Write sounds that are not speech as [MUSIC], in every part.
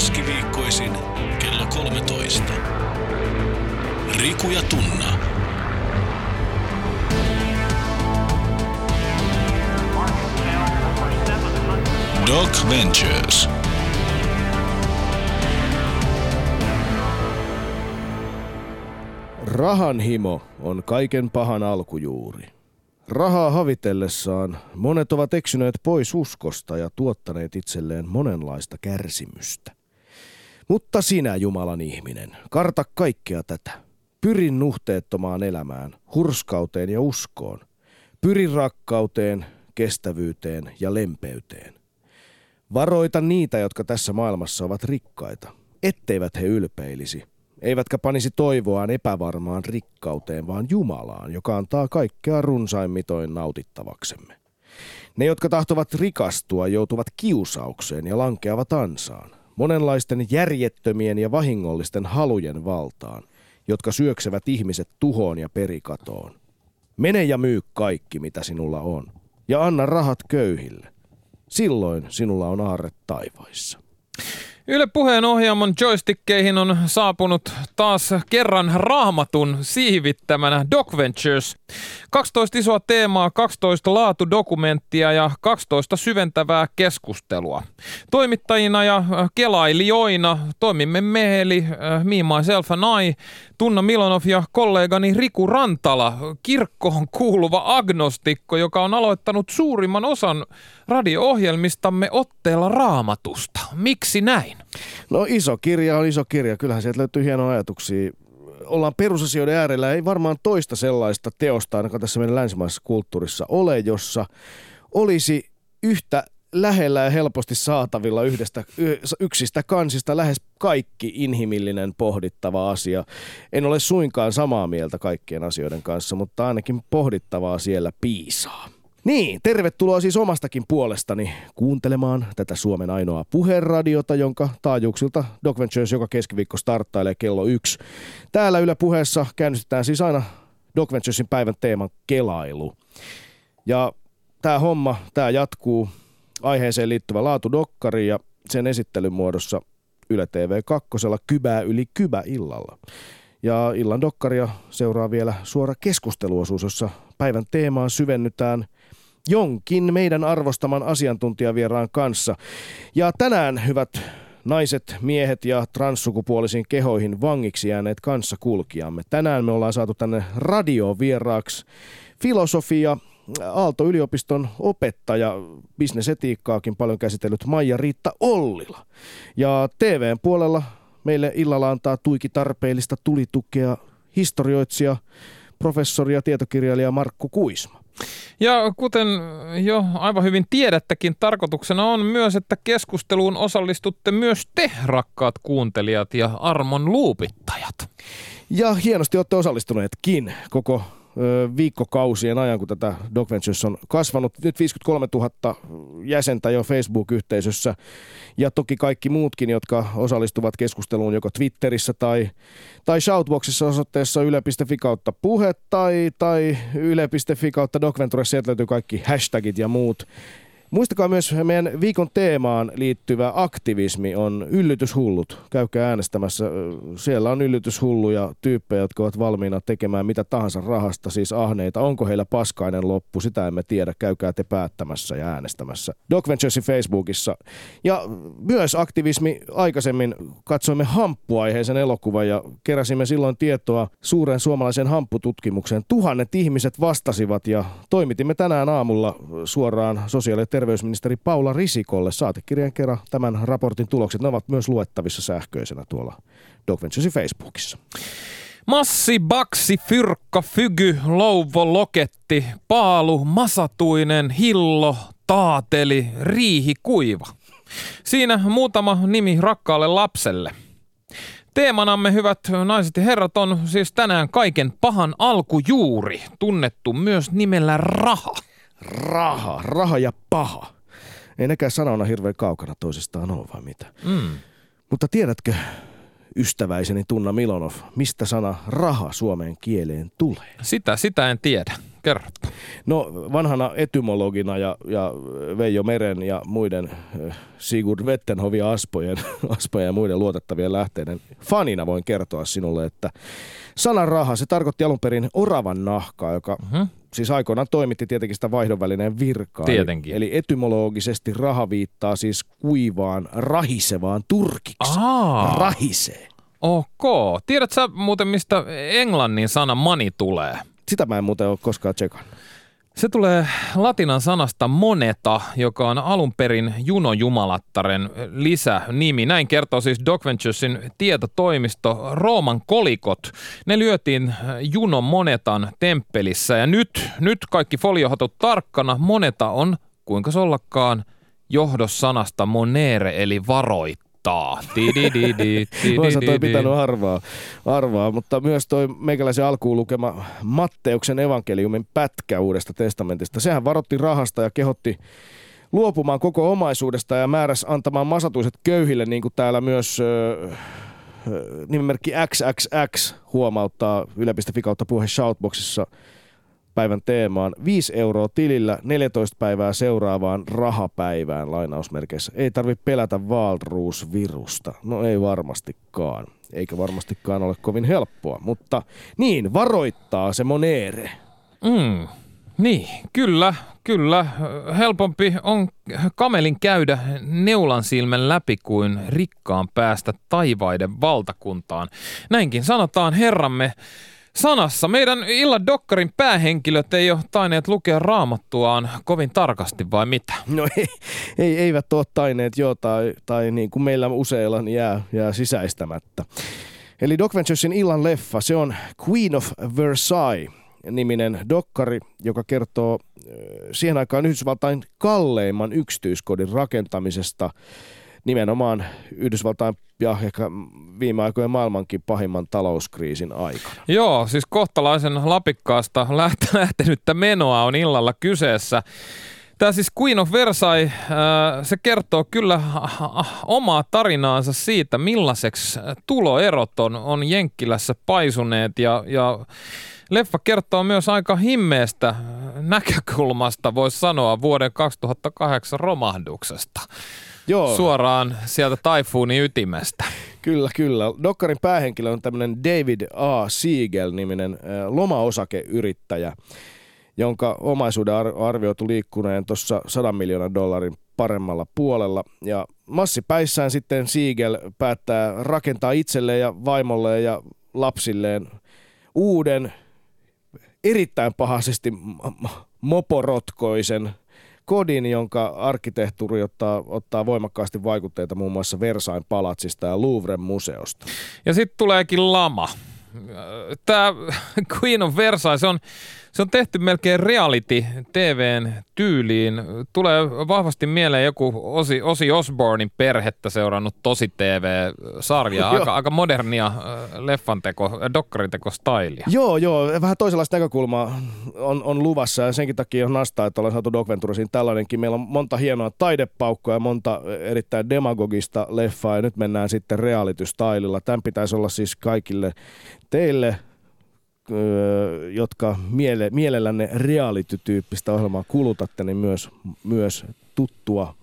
Keskiviikkoisin kello 13. Riku ja Tunna. Doc Ventures. Rahan himo on kaiken pahan alkujuuri. Rahaa havitellessaan monet ovat eksyneet pois uskosta ja tuottaneet itselleen monenlaista kärsimystä. Mutta sinä, Jumalan ihminen, karta kaikkea tätä. Pyri nuhteettomaan elämään, hurskauteen ja uskoon. Pyri rakkauteen, kestävyyteen ja lempeyteen. Varoita niitä, jotka tässä maailmassa ovat rikkaita, etteivät he ylpeilisi, eivätkä panisi toivoaan epävarmaan rikkauteen, vaan Jumalaan, joka antaa kaikkea runsain mitoin nautittavaksemme. Ne, jotka tahtovat rikastua, joutuvat kiusaukseen ja lankeavat ansaan, monenlaisten järjettömien ja vahingollisten halujen valtaan, jotka syöksevät ihmiset tuhoon ja perikatoon. Mene ja myy kaikki, mitä sinulla on, ja anna rahat köyhille. Silloin sinulla on aarre taivaissa. Yle Puheen ohjelman joystickkeihin on saapunut taas kerran raamatun siivittämänä Doc Ventures. 12 isoa teemaa, 12 laatudokumenttia ja 12 syventävää keskustelua. Toimittajina ja äh, kelailijoina toimimme me eli äh, Me, Myself and I, Tunna Milonov ja kollegani Riku Rantala, kirkkoon kuuluva agnostikko, joka on aloittanut suurimman osan radio-ohjelmistamme otteella raamatusta. Miksi näin? No iso kirja on iso kirja. Kyllähän sieltä löytyy hienoja ajatuksia. Ollaan perusasioiden äärellä. Ei varmaan toista sellaista teosta ainakaan tässä meidän länsimaisessa kulttuurissa ole, jossa olisi yhtä lähellä ja helposti saatavilla yhdestä, yksistä kansista lähes kaikki inhimillinen pohdittava asia. En ole suinkaan samaa mieltä kaikkien asioiden kanssa, mutta ainakin pohdittavaa siellä piisaa. Niin, tervetuloa siis omastakin puolestani kuuntelemaan tätä Suomen ainoa puheradiota, jonka taajuuksilta Doc Ventures joka keskiviikko starttailee kello yksi. Täällä Yle puheessa käynnistetään siis aina Doc Venturesin päivän teeman kelailu. Ja tämä homma, tämä jatkuu aiheeseen liittyvä laatudokkari ja sen esittelyn muodossa Yle TV 2 kybää yli kybä illalla. Ja illan dokkaria seuraa vielä suora keskusteluosuus, jossa päivän teemaan syvennytään – jonkin meidän arvostaman asiantuntijavieraan kanssa. Ja tänään, hyvät naiset, miehet ja transsukupuolisiin kehoihin vangiksi jääneet kanssakulkijamme. Tänään me ollaan saatu tänne radiovieraaksi filosofia Aalto-yliopiston opettaja, bisnesetiikkaakin paljon käsitellyt Maija-Riitta Ollila. Ja TVn puolella meille illalla antaa tuiki tarpeellista tulitukea historioitsija, professori ja tietokirjailija Markku Kuisma. Ja kuten jo aivan hyvin tiedättekin, tarkoituksena on myös, että keskusteluun osallistutte myös te, rakkaat kuuntelijat ja armon luupittajat. Ja hienosti olette osallistuneetkin koko viikkokausien ajan, kun tätä Dog Ventures on kasvanut. Nyt 53 000 jäsentä jo Facebook-yhteisössä ja toki kaikki muutkin, jotka osallistuvat keskusteluun joko Twitterissä tai, tai Shoutboxissa osoitteessa yle.fi kautta puhe tai, tai yle.fi kautta Dog Ventures. Sieltä löytyy kaikki hashtagit ja muut. Muistakaa myös meidän viikon teemaan liittyvä aktivismi on yllytyshullut. Käykää äänestämässä. Siellä on yllytyshulluja tyyppejä, jotka ovat valmiina tekemään mitä tahansa rahasta, siis ahneita. Onko heillä paskainen loppu? Sitä emme tiedä. Käykää te päättämässä ja äänestämässä. Doc Venturesin Facebookissa. Ja myös aktivismi aikaisemmin katsoimme hamppuaiheisen elokuvan ja keräsimme silloin tietoa suuren suomalaisen hamppututkimukseen. Tuhannet ihmiset vastasivat ja toimitimme tänään aamulla suoraan sosiaali- ja terveysministeri Paula Risikolle saatekirjan kerran tämän raportin tulokset. Ne ovat myös luettavissa sähköisenä tuolla Doc Venturesin Facebookissa. Massi, baksi, fyrkka, fygy, louvo, loketti, paalu, masatuinen, hillo, taateli, riihi, kuiva. Siinä muutama nimi rakkaalle lapselle. Teemanamme, hyvät naiset ja herrat, on siis tänään kaiken pahan alkujuuri, tunnettu myös nimellä raha raha, raha ja paha. Ei nekään sanona hirveän kaukana toisistaan ole vai mitä. Mm. Mutta tiedätkö, ystäväiseni Tunna Milonov, mistä sana raha suomeen kieleen tulee? Sitä, sitä en tiedä. Kerro. No vanhana etymologina ja, ja Veijo Meren ja muiden äh, Sigurd Wettenhovi Aspojen, [LAUGHS] Aspojen ja muiden luotettavien lähteiden fanina voin kertoa sinulle, että sanan raha, se tarkoitti alun perin oravan nahkaa, joka Mhm. siis aikoinaan toimitti tietenkin sitä vaihdonvälineen virkaa. Tietenkin. Eli, eli etymologisesti raha viittaa siis kuivaan, rahisevaan turkiksi. Aa, Rahisee. ok. Tiedät sä muuten, mistä englannin sana money tulee? Sitä mä en muuten ole koskaan tsekannut. Se tulee latinan sanasta moneta, joka on alun perin junojumalattaren lisänimi. Näin kertoo siis Doc Venturesin tietotoimisto Rooman kolikot. Ne lyötiin juno monetan temppelissä ja nyt, nyt kaikki foliohatut tarkkana. Moneta on, kuinka sollakaan, johdossanasta monere eli varoittaa. Tidididi, Voisi toi pitänyt arvaa, arvaa, mutta myös toi meikäläisen alkuun lukema Matteuksen evankeliumin pätkä Uudesta testamentista. Sehän varotti rahasta ja kehotti luopumaan koko omaisuudesta ja määräsi antamaan masatuiset köyhille, niin kuin täällä myös ö, ö, nimimerkki XXX huomauttaa Yle.fi kautta puhe Shoutboxissa päivän teemaan. 5 euroa tilillä 14 päivää seuraavaan rahapäivään lainausmerkeissä. Ei tarvi pelätä Waldruus-virusta. No ei varmastikaan. Eikä varmastikaan ole kovin helppoa. Mutta niin, varoittaa se Monere. Mm, niin, kyllä, kyllä. Helpompi on kamelin käydä neulan silmän läpi kuin rikkaan päästä taivaiden valtakuntaan. Näinkin sanotaan herramme sanassa. Meidän illan dokkarin päähenkilöt ei ole taineet lukea raamattuaan kovin tarkasti vai mitä? No ei, ei, eivät ole taineet jo tai, tai niin kuin meillä useilla niin jää, jää sisäistämättä. Eli Doc Venturesin illan leffa, se on Queen of Versailles niminen dokkari, joka kertoo ö, siihen aikaan Yhdysvaltain kalleimman yksityiskodin rakentamisesta nimenomaan Yhdysvaltain ja ehkä viime aikojen maailmankin pahimman talouskriisin aikana. Joo, siis kohtalaisen lapikkaasta läht- [LAUGHS] lähtenyttä menoa on illalla kyseessä. Tämä siis Queen of Versailles, äh, se kertoo kyllä omaa tarinaansa siitä, millaiseksi tuloerot on, on Jenkkilässä paisuneet ja, ja leffa kertoo myös aika himmeestä näkökulmasta, voisi sanoa, vuoden 2008 romahduksesta. Joo. Suoraan sieltä taifuunin ytimestä. Kyllä, kyllä. Dokkarin päähenkilö on tämmöinen David A. Siegel-niminen lomaosakeyrittäjä, jonka omaisuuden ar- arvioitu liikkuneen tuossa 100 miljoonan dollarin paremmalla puolella. Ja massipäissään sitten Siegel päättää rakentaa itselleen ja vaimolleen ja lapsilleen uuden, erittäin m- moporotkoisen kodin, jonka arkkitehtuuri ottaa, ottaa voimakkaasti vaikutteita muun muassa Versailles palatsista ja Louvren museosta. Ja sitten tuleekin lama. Tämä Queen of Versailles, on, se on tehty melkein reality TVn tyyliin. Tulee vahvasti mieleen joku Osi, Osi Osbornin perhettä seurannut tosi TV-sarja. Aika, aika modernia äh, leffanteko, dokkarinteko stylia. Joo, joo, vähän toisenlaista näkökulmaa on, on luvassa ja senkin takia on nastaa, että ollaan saatu Doc Venturesiin tällainenkin. Meillä on monta hienoa taidepaukkoa ja monta erittäin demagogista leffaa ja nyt mennään sitten reality-stylilla. Tämän pitäisi olla siis kaikille teille, jotka miele, mielellänne reality-tyyppistä ohjelmaa kulutatte, niin myös, myös tuttua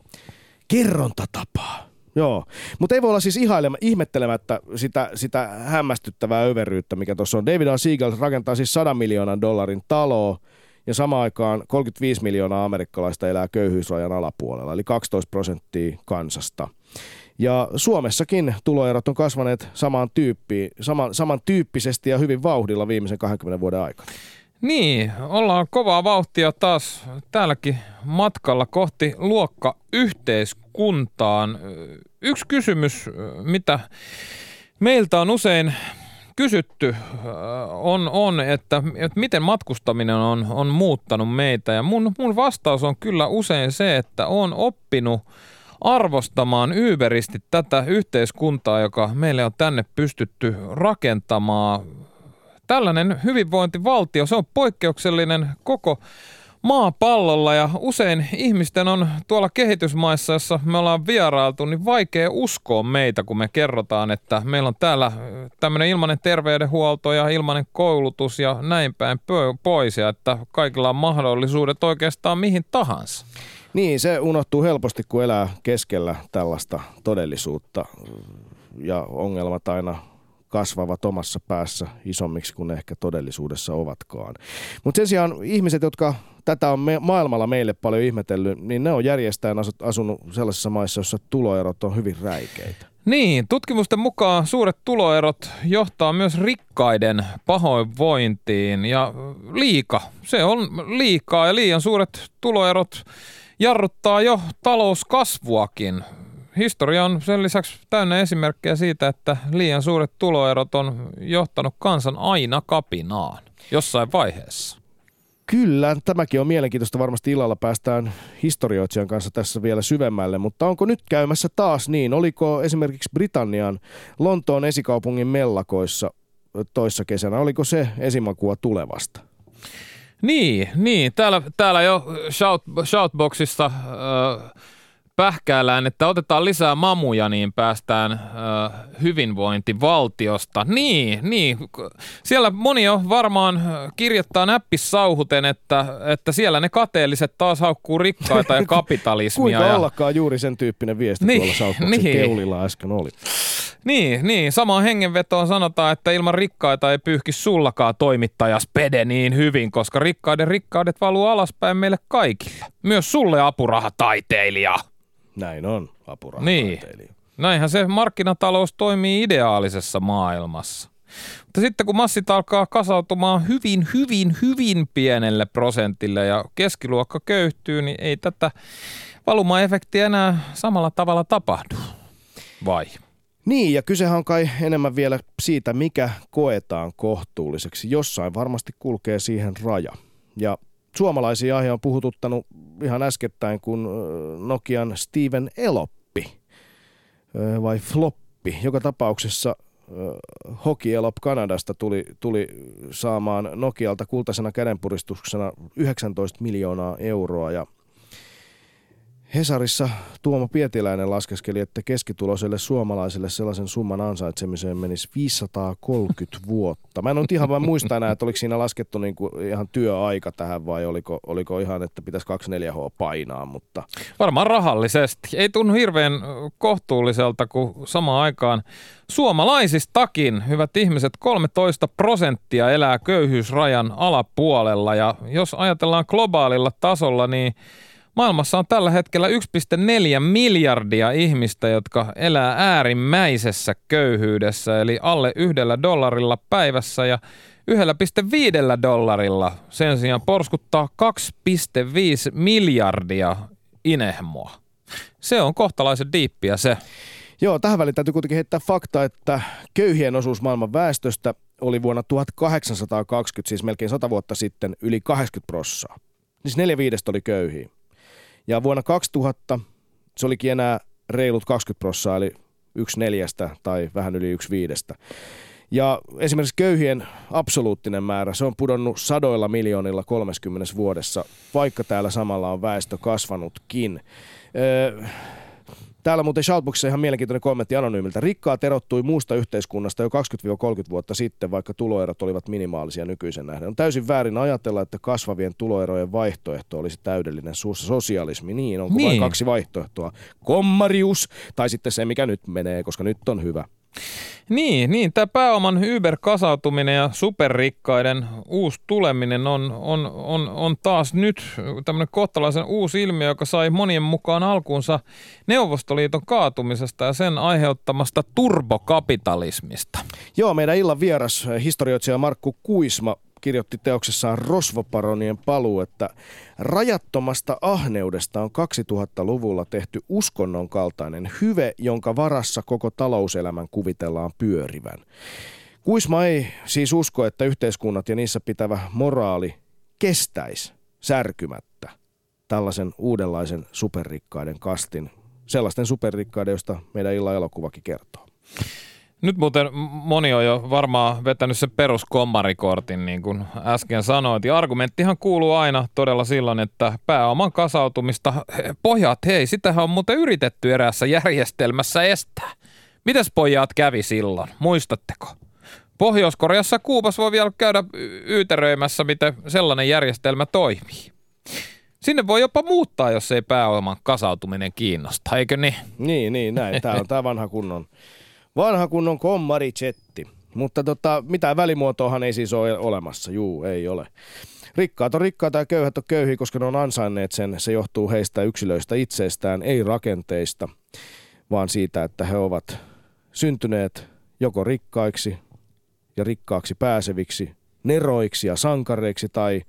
kerrontatapaa. Joo, mutta ei voi olla siis ihailema, ihmettelemättä sitä, sitä hämmästyttävää överyyttä, mikä tuossa on. David A. Siegel rakentaa siis 100 miljoonan dollarin taloa ja samaan aikaan 35 miljoonaa amerikkalaista elää köyhyysrajan alapuolella, eli 12 prosenttia kansasta. Ja Suomessakin tuloerot on kasvaneet samaan tyyppiin, saman, samantyyppisesti ja hyvin vauhdilla viimeisen 20 vuoden aikana. Niin, ollaan kovaa vauhtia taas täälläkin matkalla kohti luokkayhteiskuntaan. Yksi kysymys, mitä meiltä on usein kysytty, on, on että, että miten matkustaminen on, on muuttanut meitä. Ja mun, mun vastaus on kyllä usein se, että on oppinut arvostamaan yberisti tätä yhteiskuntaa, joka meille on tänne pystytty rakentamaan tällainen hyvinvointivaltio, se on poikkeuksellinen koko maapallolla ja usein ihmisten on tuolla kehitysmaissa, jossa me ollaan vierailtu, niin vaikea uskoa meitä, kun me kerrotaan, että meillä on täällä tämmöinen ilmainen terveydenhuolto ja ilmainen koulutus ja näin päin pois ja että kaikilla on mahdollisuudet oikeastaan mihin tahansa. Niin, se unohtuu helposti, kun elää keskellä tällaista todellisuutta ja ongelmat aina kasvavat omassa päässä isommiksi kuin ehkä todellisuudessa ovatkaan. Mutta sen sijaan ihmiset, jotka tätä on me, maailmalla meille paljon ihmetellyt, niin ne on järjestäen asunut sellaisissa maissa, joissa tuloerot on hyvin räikeitä. Niin, tutkimusten mukaan suuret tuloerot johtaa myös rikkaiden pahoinvointiin ja liika. Se on liikaa ja liian suuret tuloerot jarruttaa jo talouskasvuakin. Historia on sen lisäksi täynnä esimerkkejä siitä, että liian suuret tuloerot on johtanut kansan aina kapinaan jossain vaiheessa. Kyllä, tämäkin on mielenkiintoista. Varmasti illalla päästään historioitsijan kanssa tässä vielä syvemmälle, mutta onko nyt käymässä taas niin? Oliko esimerkiksi Britannian Lontoon esikaupungin mellakoissa toissa kesänä, oliko se esimakua tulevasta? Niin, niin. Täällä, täällä jo shout, shoutboxissa äh, pähkäällään, että otetaan lisää mamuja, niin päästään äh, hyvinvointivaltiosta. Niin, niin. Siellä moni jo varmaan kirjoittaa näppis sauhuten, että, että siellä ne kateelliset taas haukkuu rikkaita ja [LAUGHS] kapitalismia. Kuinka ja... ollakaan juuri sen tyyppinen viesti niin, tuolla Southboxin niin. keulilla äsken oli. Niin, niin. Samaan hengenvetoon sanotaan, että ilman rikkaita ei pyyhki sullakaan toimittaja Spede niin hyvin, koska rikkaiden rikkaudet valuu alaspäin meille kaikille. Myös sulle apurahataiteilija. Näin on, apurahataiteilija. Niin. Näinhän se markkinatalous toimii ideaalisessa maailmassa. Mutta sitten kun massit alkaa kasautumaan hyvin, hyvin, hyvin pienelle prosentille ja keskiluokka köyhtyy, niin ei tätä valumaefektiä enää samalla tavalla tapahdu. Vai? Niin, ja kysehän on kai enemmän vielä siitä, mikä koetaan kohtuulliseksi. Jossain varmasti kulkee siihen raja. Ja suomalaisia aihe on puhututtanut ihan äskettäin, kun Nokian Steven Eloppi vai Floppi. Joka tapauksessa Hockey Elop Kanadasta tuli, tuli saamaan Nokialta kultaisena kädenpuristuksena 19 miljoonaa euroa ja Hesarissa Tuomo Pietiläinen laskeskeli, että keskituloiselle suomalaiselle sellaisen summan ansaitsemiseen menisi 530 vuotta. Mä en nyt ihan vain muista enää, että oliko siinä laskettu niin kuin ihan työaika tähän vai oliko, oliko ihan, että pitäisi 24H painaa, mutta... Varmaan rahallisesti. Ei tunnu hirveän kohtuulliselta, kun samaan aikaan suomalaisistakin, hyvät ihmiset, 13 prosenttia elää köyhyysrajan alapuolella ja jos ajatellaan globaalilla tasolla, niin Maailmassa on tällä hetkellä 1,4 miljardia ihmistä, jotka elää äärimmäisessä köyhyydessä, eli alle yhdellä dollarilla päivässä ja 1,5 dollarilla sen sijaan porskuttaa 2,5 miljardia inehmoa. Se on kohtalaisen diippiä se. Joo, tähän väliin täytyy kuitenkin heittää fakta, että köyhien osuus maailman väestöstä oli vuonna 1820, siis melkein 100 vuotta sitten, yli 80 prossaa. Siis neljä viidestä oli köyhiä. Ja vuonna 2000 se olikin enää reilut 20 prossaa, eli yksi neljästä tai vähän yli yksi viidestä. Ja esimerkiksi köyhien absoluuttinen määrä, se on pudonnut sadoilla miljoonilla 30 vuodessa, vaikka täällä samalla on väestö kasvanutkin. Öö, Täällä muuten Shoutboxissa ihan mielenkiintoinen kommentti anonyymiltä. Rikkaat erottui muusta yhteiskunnasta jo 20-30 vuotta sitten, vaikka tuloerot olivat minimaalisia nykyisen nähden. On täysin väärin ajatella, että kasvavien tuloerojen vaihtoehto olisi täydellinen sosialismi. Niin, onko niin. vain kaksi vaihtoehtoa? Kommarius tai sitten se, mikä nyt menee, koska nyt on hyvä. Niin, niin tämä pääoman Uber-kasautuminen ja superrikkaiden uusi tuleminen on, on, on, on taas nyt tämmöinen kohtalaisen uusi ilmiö, joka sai monien mukaan alkuunsa Neuvostoliiton kaatumisesta ja sen aiheuttamasta turbokapitalismista. Joo, meidän illan vieras historioitsija Markku Kuisma kirjoitti teoksessaan Rosvoparonien paluu, että rajattomasta ahneudesta on 2000-luvulla tehty uskonnon kaltainen hyve, jonka varassa koko talouselämän kuvitellaan pyörivän. Kuisma ei siis usko, että yhteiskunnat ja niissä pitävä moraali kestäisi särkymättä tällaisen uudenlaisen superrikkaiden kastin, sellaisten superrikkaiden, joista meidän illan elokuvakin kertoo. Nyt muuten moni on jo varmaan vetänyt sen peruskommarikortin, niin kuin äsken sanoit. Ja argumenttihan kuuluu aina todella silloin, että pääoman kasautumista, pojat, hei, sitähän on muuten yritetty eräässä järjestelmässä estää. Mitäs pojat kävi silloin, muistatteko? Pohjois-Koreassa Kuupas voi vielä käydä yyteröimässä, miten sellainen järjestelmä toimii. Sinne voi jopa muuttaa, jos ei pääoman kasautuminen kiinnosta, eikö niin? Niin, niin, näin. Tämä on tämä vanha kunnon, vanha kunnon kommarichetti. Mutta tota, mitään välimuotoahan ei siis ole olemassa. Juu, ei ole. Rikkaat on rikkaita ja köyhät on köyhiä, koska ne on ansainneet sen. Se johtuu heistä yksilöistä itseestään, ei rakenteista, vaan siitä, että he ovat syntyneet joko rikkaiksi ja rikkaaksi pääseviksi, neroiksi ja sankareiksi tai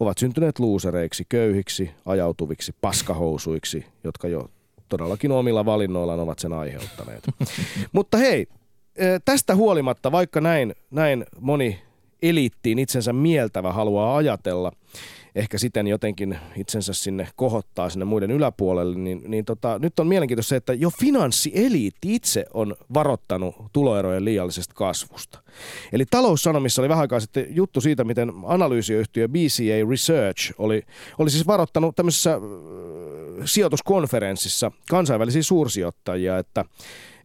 ovat syntyneet luusereiksi, köyhiksi, ajautuviksi, paskahousuiksi, jotka jo todellakin omilla valinnoillaan ovat sen aiheuttaneet. [LAUGHS] Mutta hei, tästä huolimatta, vaikka näin, näin moni eliittiin itsensä mieltävä haluaa ajatella, ehkä siten jotenkin itsensä sinne kohottaa sinne muiden yläpuolelle, niin, niin tota, nyt on mielenkiintoista se, että jo finanssieliitti itse on varottanut tuloerojen liiallisesta kasvusta. Eli taloussanomissa oli vähän aikaa sitten juttu siitä, miten analyysiyhtiö BCA Research oli, oli siis varottanut tämmöisessä sijoituskonferenssissa kansainvälisiä suursijoittajia, että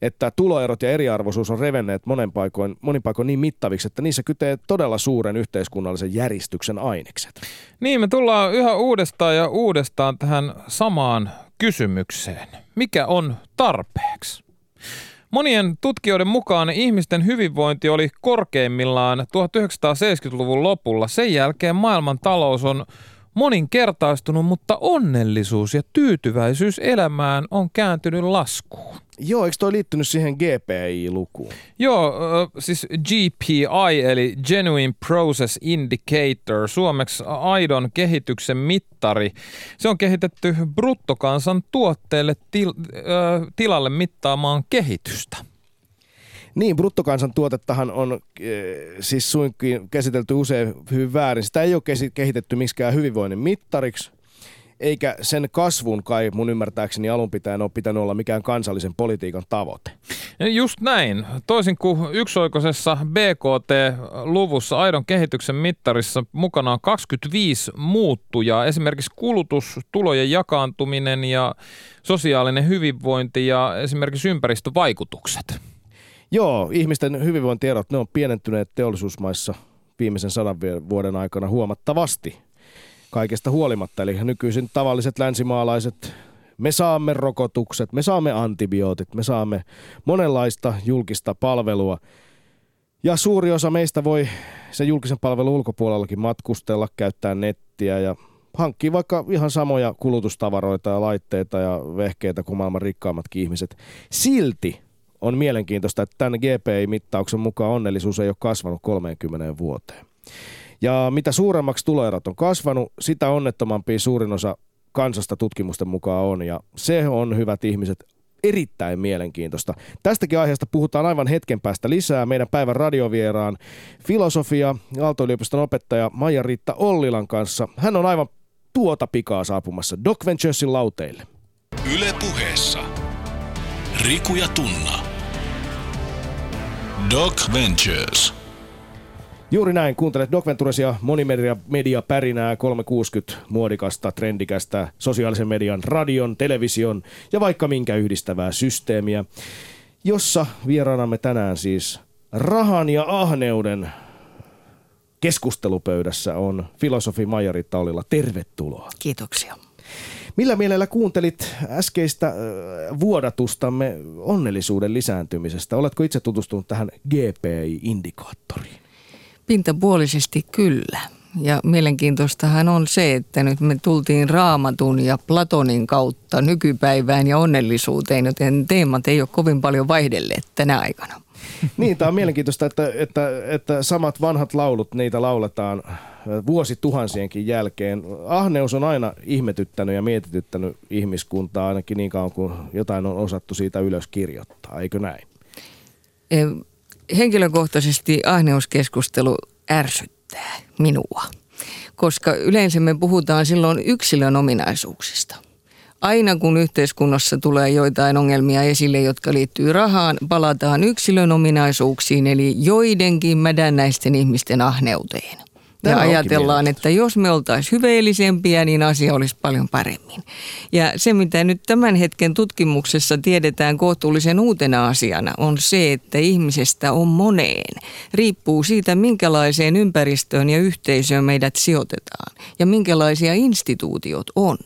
että tuloerot ja eriarvoisuus on revenneet monen paikoin, monin paikoin niin mittaviksi, että niissä kytee todella suuren yhteiskunnallisen järjestyksen ainekset. Niin, me tullaan yhä uudestaan ja uudestaan tähän samaan kysymykseen. Mikä on tarpeeksi? Monien tutkijoiden mukaan ihmisten hyvinvointi oli korkeimmillaan 1970-luvun lopulla. Sen jälkeen maailman talous on moninkertaistunut, mutta onnellisuus ja tyytyväisyys elämään on kääntynyt laskuun. Joo, eikö toi liittynyt siihen GPI-lukuun? Joo, siis GPI eli Genuine Process Indicator, suomeksi aidon kehityksen mittari. Se on kehitetty bruttokansan tuotteelle til, tilalle mittaamaan kehitystä. Niin, bruttokansantuotettahan on äh, siis suinkin käsitelty usein hyvin väärin. Sitä ei ole kehitetty miksikään hyvinvoinnin mittariksi, eikä sen kasvun kai mun ymmärtääkseni alun pitäen ole pitänyt olla mikään kansallisen politiikan tavoite. Just näin. Toisin kuin yksioikoisessa BKT-luvussa aidon kehityksen mittarissa mukana on 25 muuttujaa, esimerkiksi kulutus, tulojen jakaantuminen ja sosiaalinen hyvinvointi ja esimerkiksi ympäristövaikutukset. Joo, ihmisten hyvinvointierot, ne on pienentyneet teollisuusmaissa viimeisen sadan vuoden aikana huomattavasti kaikesta huolimatta. Eli nykyisin tavalliset länsimaalaiset, me saamme rokotukset, me saamme antibiootit, me saamme monenlaista julkista palvelua. Ja suuri osa meistä voi sen julkisen palvelun ulkopuolellakin matkustella, käyttää nettiä ja hankkii vaikka ihan samoja kulutustavaroita ja laitteita ja vehkeitä kuin maailman rikkaammatkin ihmiset. Silti on mielenkiintoista, että tämän GPI-mittauksen mukaan onnellisuus ei ole kasvanut 30 vuoteen. Ja mitä suuremmaksi tuloerot on kasvanut, sitä onnettomampi suurin osa kansasta tutkimusten mukaan on. Ja se on, hyvät ihmiset, erittäin mielenkiintoista. Tästäkin aiheesta puhutaan aivan hetken päästä lisää meidän päivän radiovieraan filosofia Aalto-yliopiston opettaja Maija-Riitta Ollilan kanssa. Hän on aivan tuota pikaa saapumassa Doc Venturesin lauteille. Yle puheessa. Riku ja Tunna. Doc Ventures. Juuri näin, kuuntelet Doc Venturesia monimedia media pärinää 360 muodikasta, trendikästä, sosiaalisen median, radion, television ja vaikka minkä yhdistävää systeemiä, jossa vieraanamme tänään siis rahan ja ahneuden keskustelupöydässä on filosofi Maijari Taulilla. Tervetuloa. Kiitoksia. Millä mielellä kuuntelit äskeistä vuodatustamme onnellisuuden lisääntymisestä? Oletko itse tutustunut tähän GPI-indikaattoriin? Pintapuolisesti kyllä. Ja mielenkiintoistahan on se, että nyt me tultiin raamatun ja Platonin kautta nykypäivään ja onnellisuuteen, joten teemat ei ole kovin paljon vaihdelleet tänä aikana. Niin, tämä on mielenkiintoista, että, että, että samat vanhat laulut, niitä lauletaan vuosituhansienkin jälkeen. Ahneus on aina ihmetyttänyt ja mietityttänyt ihmiskuntaa ainakin niin kauan kuin jotain on osattu siitä ylös kirjoittaa, eikö näin? henkilökohtaisesti ahneuskeskustelu ärsyttää minua, koska yleensä me puhutaan silloin yksilön ominaisuuksista. Aina kun yhteiskunnassa tulee joitain ongelmia esille, jotka liittyy rahaan, palataan yksilön ominaisuuksiin, eli joidenkin mädännäisten ihmisten ahneuteen. Tämä ja ajatellaan, että jos me oltaisiin hyveellisempiä, niin asia olisi paljon paremmin. Ja se, mitä nyt tämän hetken tutkimuksessa tiedetään kohtuullisen uutena asiana, on se, että ihmisestä on moneen. Riippuu siitä, minkälaiseen ympäristöön ja yhteisöön meidät sijoitetaan ja minkälaisia instituutiot on.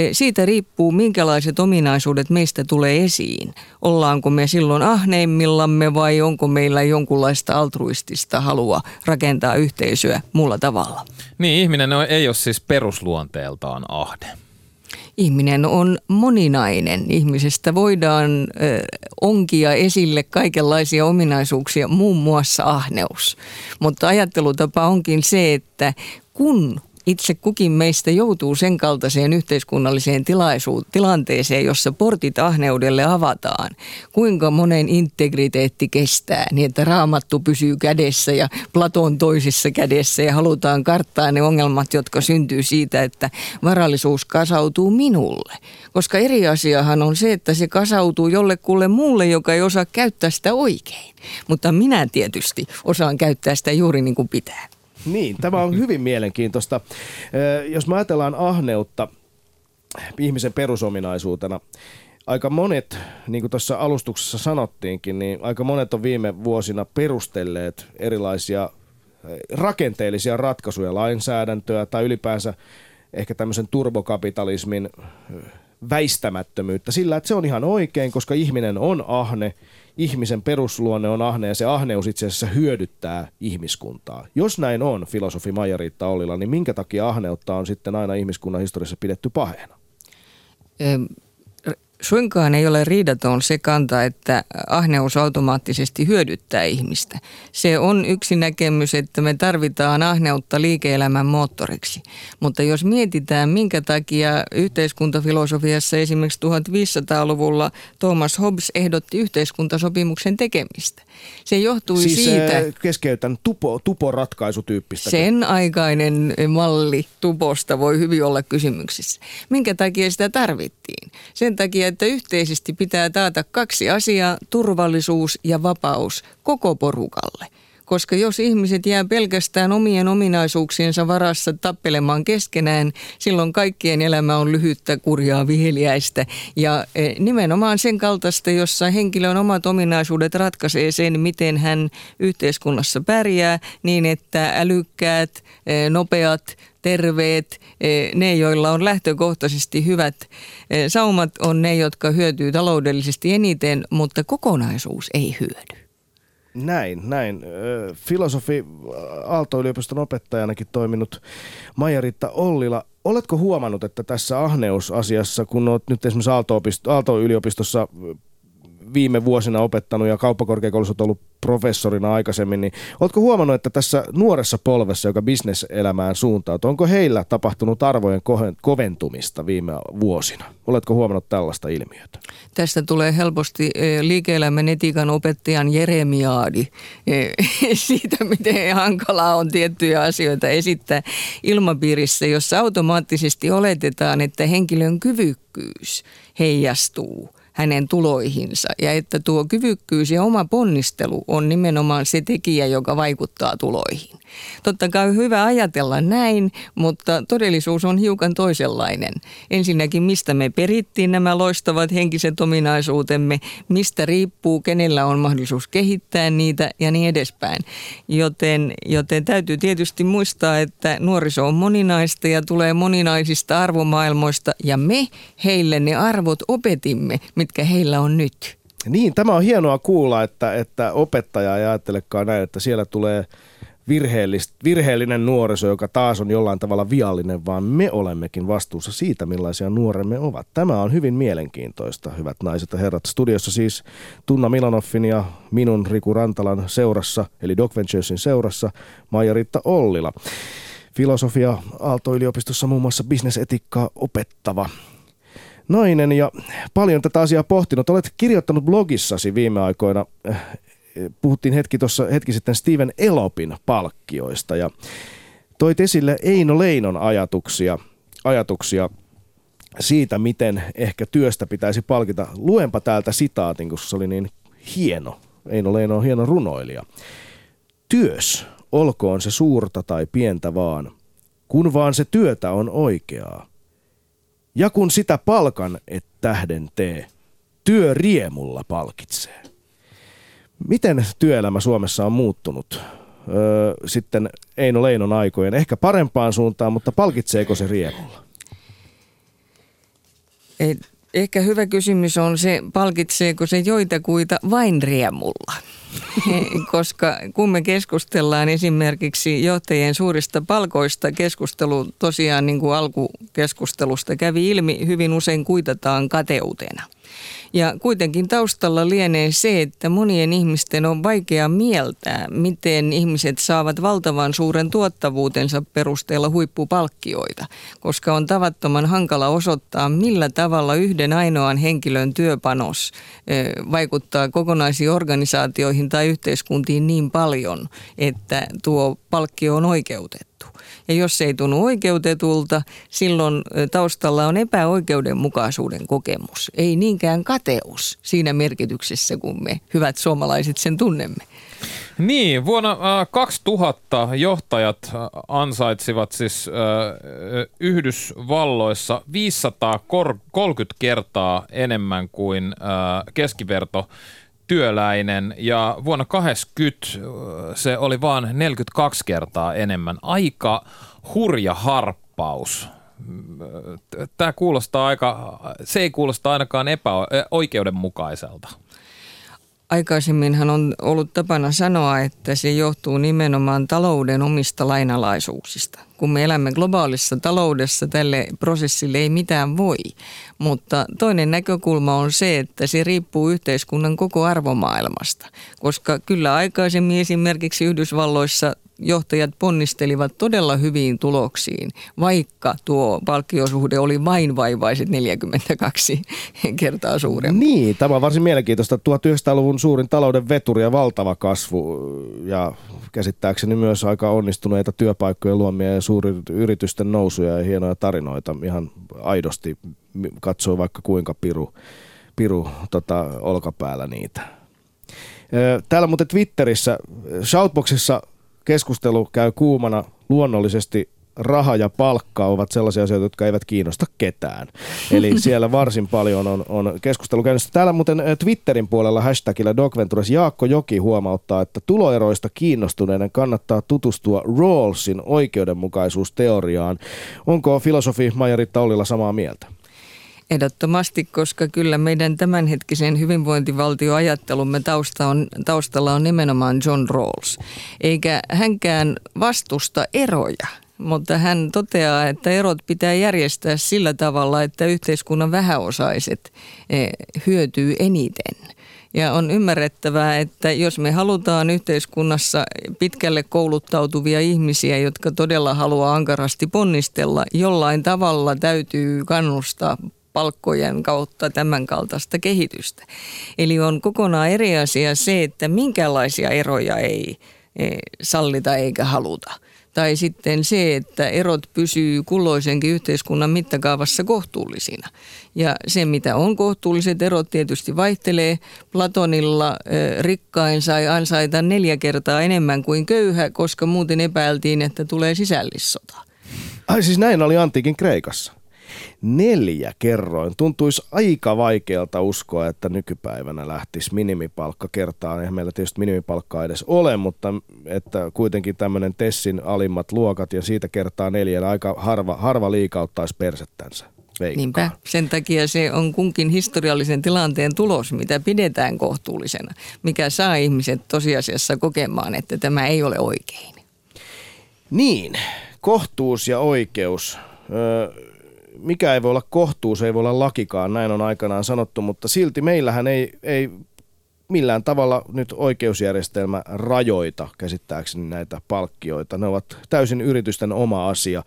E, Siitä riippuu, minkälaiset ominaisuudet meistä tulee esiin. Ollaanko me silloin ahneimmillamme vai onko meillä jonkunlaista altruistista halua rakentaa yhteisöä muulla tavalla. Niin, ihminen ei ole siis perusluonteeltaan ahde. Ihminen on moninainen. Ihmisestä voidaan ö, onkia esille kaikenlaisia ominaisuuksia, muun muassa ahneus. Mutta ajattelutapa onkin se, että kun itse kukin meistä joutuu sen kaltaiseen yhteiskunnalliseen tilaisuut, tilanteeseen, jossa portit ahneudelle avataan. Kuinka monen integriteetti kestää niin, että raamattu pysyy kädessä ja Platon toisessa kädessä ja halutaan karttaa ne ongelmat, jotka syntyy siitä, että varallisuus kasautuu minulle. Koska eri asiahan on se, että se kasautuu jollekulle muulle, joka ei osaa käyttää sitä oikein. Mutta minä tietysti osaan käyttää sitä juuri niin kuin pitää. Niin, tämä on hyvin mielenkiintoista. Jos me ajatellaan ahneutta ihmisen perusominaisuutena, aika monet, niin kuin tuossa alustuksessa sanottiinkin, niin aika monet on viime vuosina perustelleet erilaisia rakenteellisia ratkaisuja, lainsäädäntöä tai ylipäänsä ehkä tämmöisen turbokapitalismin väistämättömyyttä sillä, että se on ihan oikein, koska ihminen on ahne, ihmisen perusluonne on ahne ja se ahneus itse asiassa hyödyttää ihmiskuntaa. Jos näin on, filosofi Maija-Riitta Ollila, niin minkä takia ahneutta on sitten aina ihmiskunnan historiassa pidetty paheena? Ö, Suinkaan ei ole riidaton se kanta, että ahneus automaattisesti hyödyttää ihmistä. Se on yksi näkemys, että me tarvitaan ahneutta liike-elämän moottoriksi. Mutta jos mietitään, minkä takia yhteiskuntafilosofiassa esimerkiksi 1500-luvulla Thomas Hobbes ehdotti yhteiskuntasopimuksen tekemistä. Se johtui siis siitä... äh, keskeytän tupo, tuporatkaisutyyppistä. Sen aikainen malli tuposta voi hyvin olla kysymyksissä. Minkä takia sitä tarvittiin? Sen takia, että yhteisesti pitää taata kaksi asiaa, turvallisuus ja vapaus koko porukalle. Koska jos ihmiset jää pelkästään omien ominaisuuksiensa varassa tappelemaan keskenään, silloin kaikkien elämä on lyhyttä, kurjaa, viheliäistä. Ja eh, nimenomaan sen kaltaista, jossa henkilön omat ominaisuudet ratkaisee sen, miten hän yhteiskunnassa pärjää, niin että älykkäät, eh, nopeat, terveet, eh, ne joilla on lähtökohtaisesti hyvät eh, saumat on ne, jotka hyötyy taloudellisesti eniten, mutta kokonaisuus ei hyödy. Näin, näin. Ö, Filosofi Aalto-yliopiston opettajanakin toiminut Maija-Riitta Ollila. Oletko huomannut, että tässä ahneusasiassa, kun olet nyt esimerkiksi Aalto-yliopistossa viime vuosina opettanut ja kauppakorkeakoulussa olet ollut professorina aikaisemmin, niin oletko huomannut, että tässä nuoressa polvessa, joka bisneselämään suuntautuu, onko heillä tapahtunut arvojen koventumista viime vuosina? Oletko huomannut tällaista ilmiötä? Tästä tulee helposti eh, liike-elämän etiikan opettajan jeremiaadi eh, [LAUGHS] siitä, miten hankalaa on tiettyjä asioita esittää ilmapiirissä, jossa automaattisesti oletetaan, että henkilön kyvykkyys heijastuu hänen tuloihinsa ja että tuo kyvykkyys ja oma ponnistelu on nimenomaan se tekijä, joka vaikuttaa tuloihin. Totta kai hyvä ajatella näin, mutta todellisuus on hiukan toisenlainen. Ensinnäkin, mistä me perittiin nämä loistavat henkiset ominaisuutemme, mistä riippuu, kenellä on mahdollisuus kehittää niitä ja niin edespäin. Joten, joten täytyy tietysti muistaa, että nuoriso on moninaista ja tulee moninaisista arvomaailmoista ja me heille ne arvot opetimme, mitkä heillä on nyt. Niin, tämä on hienoa kuulla, että, että opettaja ei ajattelekaan näin, että siellä tulee virheellinen nuoriso, joka taas on jollain tavalla viallinen, vaan me olemmekin vastuussa siitä, millaisia nuoremme ovat. Tämä on hyvin mielenkiintoista, hyvät naiset ja herrat. Studiossa siis Tunna Milanoffin ja minun Riku Rantalan seurassa, eli Doc Venturesin seurassa, Maija-Riitta Ollila. Filosofia Aalto-yliopistossa muun muassa bisnesetikkaa opettava nainen ja paljon tätä asiaa pohtinut. Olet kirjoittanut blogissasi viime aikoina, eh, puhuttiin hetki, tuossa, hetki sitten Steven Elopin palkkioista ja toit esille Eino Leinon ajatuksia, ajatuksia siitä, miten ehkä työstä pitäisi palkita. Luenpa täältä sitaatin, kun se oli niin hieno. Eino Leino on hieno runoilija. Työs, olkoon se suurta tai pientä vaan, kun vaan se työtä on oikeaa. Ja kun sitä palkan et tähden tee, työ riemulla palkitsee. Miten työelämä Suomessa on muuttunut öö, sitten Eino Leinon aikojen? Ehkä parempaan suuntaan, mutta palkitseeko se riemulla? Et ehkä hyvä kysymys on se, palkitseeko se joitakuita vain riemulla. [LAUGHS] Koska kun me keskustellaan esimerkiksi johtajien suurista palkoista, keskustelu tosiaan niin kuin alkukeskustelusta kävi ilmi, hyvin usein kuitataan kateutena – ja kuitenkin taustalla lienee se, että monien ihmisten on vaikea mieltää, miten ihmiset saavat valtavan suuren tuottavuutensa perusteella huippupalkkioita, koska on tavattoman hankala osoittaa, millä tavalla yhden ainoan henkilön työpanos vaikuttaa kokonaisiin organisaatioihin tai yhteiskuntiin niin paljon, että tuo palkkio on oikeutettu. Ja jos se ei tunnu oikeutetulta, silloin taustalla on epäoikeudenmukaisuuden kokemus. Ei niinkään kateus siinä merkityksessä, kun me hyvät suomalaiset sen tunnemme. Niin, vuonna 2000 johtajat ansaitsivat siis Yhdysvalloissa 530 kertaa enemmän kuin keskiverto työläinen ja vuonna 80 se oli vain 42 kertaa enemmän. Aika hurja harppaus. Tämä kuulostaa aika, se ei kuulosta ainakaan epäoikeudenmukaiselta. Aikaisemminhan on ollut tapana sanoa, että se johtuu nimenomaan talouden omista lainalaisuuksista. Kun me elämme globaalissa taloudessa, tälle prosessille ei mitään voi. Mutta toinen näkökulma on se, että se riippuu yhteiskunnan koko arvomaailmasta. Koska kyllä aikaisemmin esimerkiksi Yhdysvalloissa johtajat ponnistelivat todella hyviin tuloksiin, vaikka tuo palkkiosuhde oli vain vaivaiset 42 kertaa suurempi. Niin, tämä on varsin mielenkiintoista. 1900-luvun suurin talouden veturi ja valtava kasvu ja käsittääkseni myös aika onnistuneita työpaikkojen luomia ja suurin yritysten nousuja ja hienoja tarinoita. Ihan aidosti katsoi vaikka kuinka piru, piru tota, olkapäällä niitä. Täällä muuten Twitterissä, Shoutboxissa keskustelu käy kuumana luonnollisesti raha ja palkka ovat sellaisia asioita, jotka eivät kiinnosta ketään. [LAUGHS] Eli siellä varsin paljon on, on keskustelu käynnissä. Täällä muuten eh, Twitterin puolella hashtagillä Dogventures Jaakko Joki huomauttaa, että tuloeroista kiinnostuneiden kannattaa tutustua Rawlsin oikeudenmukaisuusteoriaan. Onko filosofi Maija Taulilla samaa mieltä? Ehdottomasti, koska kyllä meidän tämänhetkisen hyvinvointivaltioajattelumme tausta on, taustalla on nimenomaan John Rawls. Eikä hänkään vastusta eroja, mutta hän toteaa, että erot pitää järjestää sillä tavalla, että yhteiskunnan vähäosaiset eh, hyötyy eniten. Ja on ymmärrettävää, että jos me halutaan yhteiskunnassa pitkälle kouluttautuvia ihmisiä, jotka todella haluaa ankarasti ponnistella, jollain tavalla täytyy kannustaa palkkojen kautta tämän kaltaista kehitystä. Eli on kokonaan eri asia se, että minkälaisia eroja ei sallita eikä haluta. Tai sitten se, että erot pysyy kulloisenkin yhteiskunnan mittakaavassa kohtuullisina. Ja se, mitä on kohtuulliset erot, tietysti vaihtelee. Platonilla rikkain sai ansaita neljä kertaa enemmän kuin köyhä, koska muuten epäiltiin, että tulee sisällissota. Ai siis näin oli antiikin Kreikassa? Neljä kerroin. Tuntuisi aika vaikealta uskoa, että nykypäivänä lähtisi minimipalkka kertaan. Eihän meillä tietysti minimipalkkaa edes ole, mutta että kuitenkin tämmöinen Tessin alimmat luokat ja siitä kertaa neljä, aika harva, harva liikauttaisi persettänsä. Veikkaan. Niinpä. Sen takia se on kunkin historiallisen tilanteen tulos, mitä pidetään kohtuullisena, mikä saa ihmiset tosiasiassa kokemaan, että tämä ei ole oikein. Niin, kohtuus ja oikeus. Öö, mikä ei voi olla kohtuus, ei voi olla lakikaan, näin on aikanaan sanottu, mutta silti meillähän ei, ei millään tavalla nyt oikeusjärjestelmä rajoita käsittääkseni näitä palkkioita. Ne ovat täysin yritysten oma asia.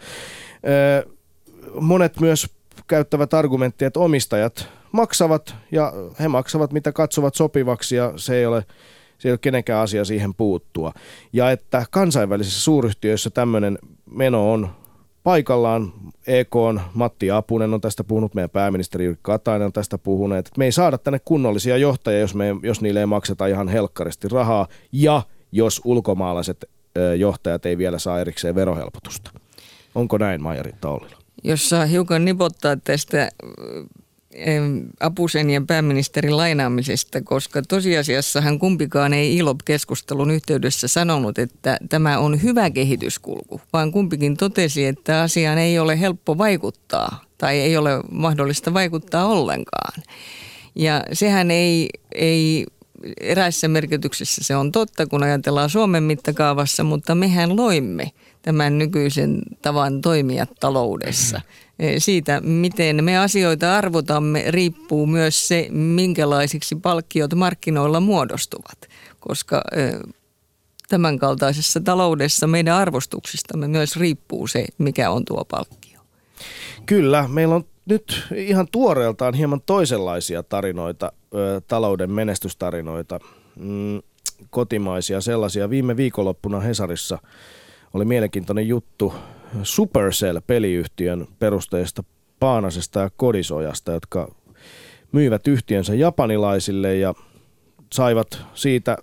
Monet myös käyttävät argumenttia, että omistajat maksavat ja he maksavat mitä katsovat sopivaksi ja se ei ole, se ei ole kenenkään asia siihen puuttua. Ja että kansainvälisissä suuryhtiöissä tämmöinen meno on paikallaan. EK on Matti Apunen on tästä puhunut, meidän pääministeri Jyrki Katainen on tästä puhunut, me ei saada tänne kunnollisia johtajia, jos, me, jos niille ei makseta ihan helkkaristi rahaa ja jos ulkomaalaiset johtajat ei vielä saa erikseen verohelpotusta. Onko näin, Maija-Riitta Ollila? Jos saa hiukan nipottaa tästä Apusen ja pääministerin lainaamisesta, koska tosiasiassahan kumpikaan ei ILOP-keskustelun yhteydessä sanonut, että tämä on hyvä kehityskulku, vaan kumpikin totesi, että asiaan ei ole helppo vaikuttaa tai ei ole mahdollista vaikuttaa ollenkaan. Ja sehän ei, ei eräissä merkityksissä se on totta, kun ajatellaan Suomen mittakaavassa, mutta mehän loimme tämän nykyisen tavan toimia taloudessa. E, siitä, miten me asioita arvotamme, riippuu myös se, minkälaisiksi palkkiot markkinoilla muodostuvat, koska e, tämänkaltaisessa taloudessa meidän arvostuksistamme myös riippuu se, mikä on tuo palkkio. Kyllä, meillä on nyt ihan tuoreeltaan hieman toisenlaisia tarinoita, talouden menestystarinoita, mm, kotimaisia sellaisia. Viime viikonloppuna Hesarissa oli mielenkiintoinen juttu Supercell-peliyhtiön perusteista Paanasesta ja Kodisojasta, jotka myivät yhtiönsä japanilaisille ja saivat siitä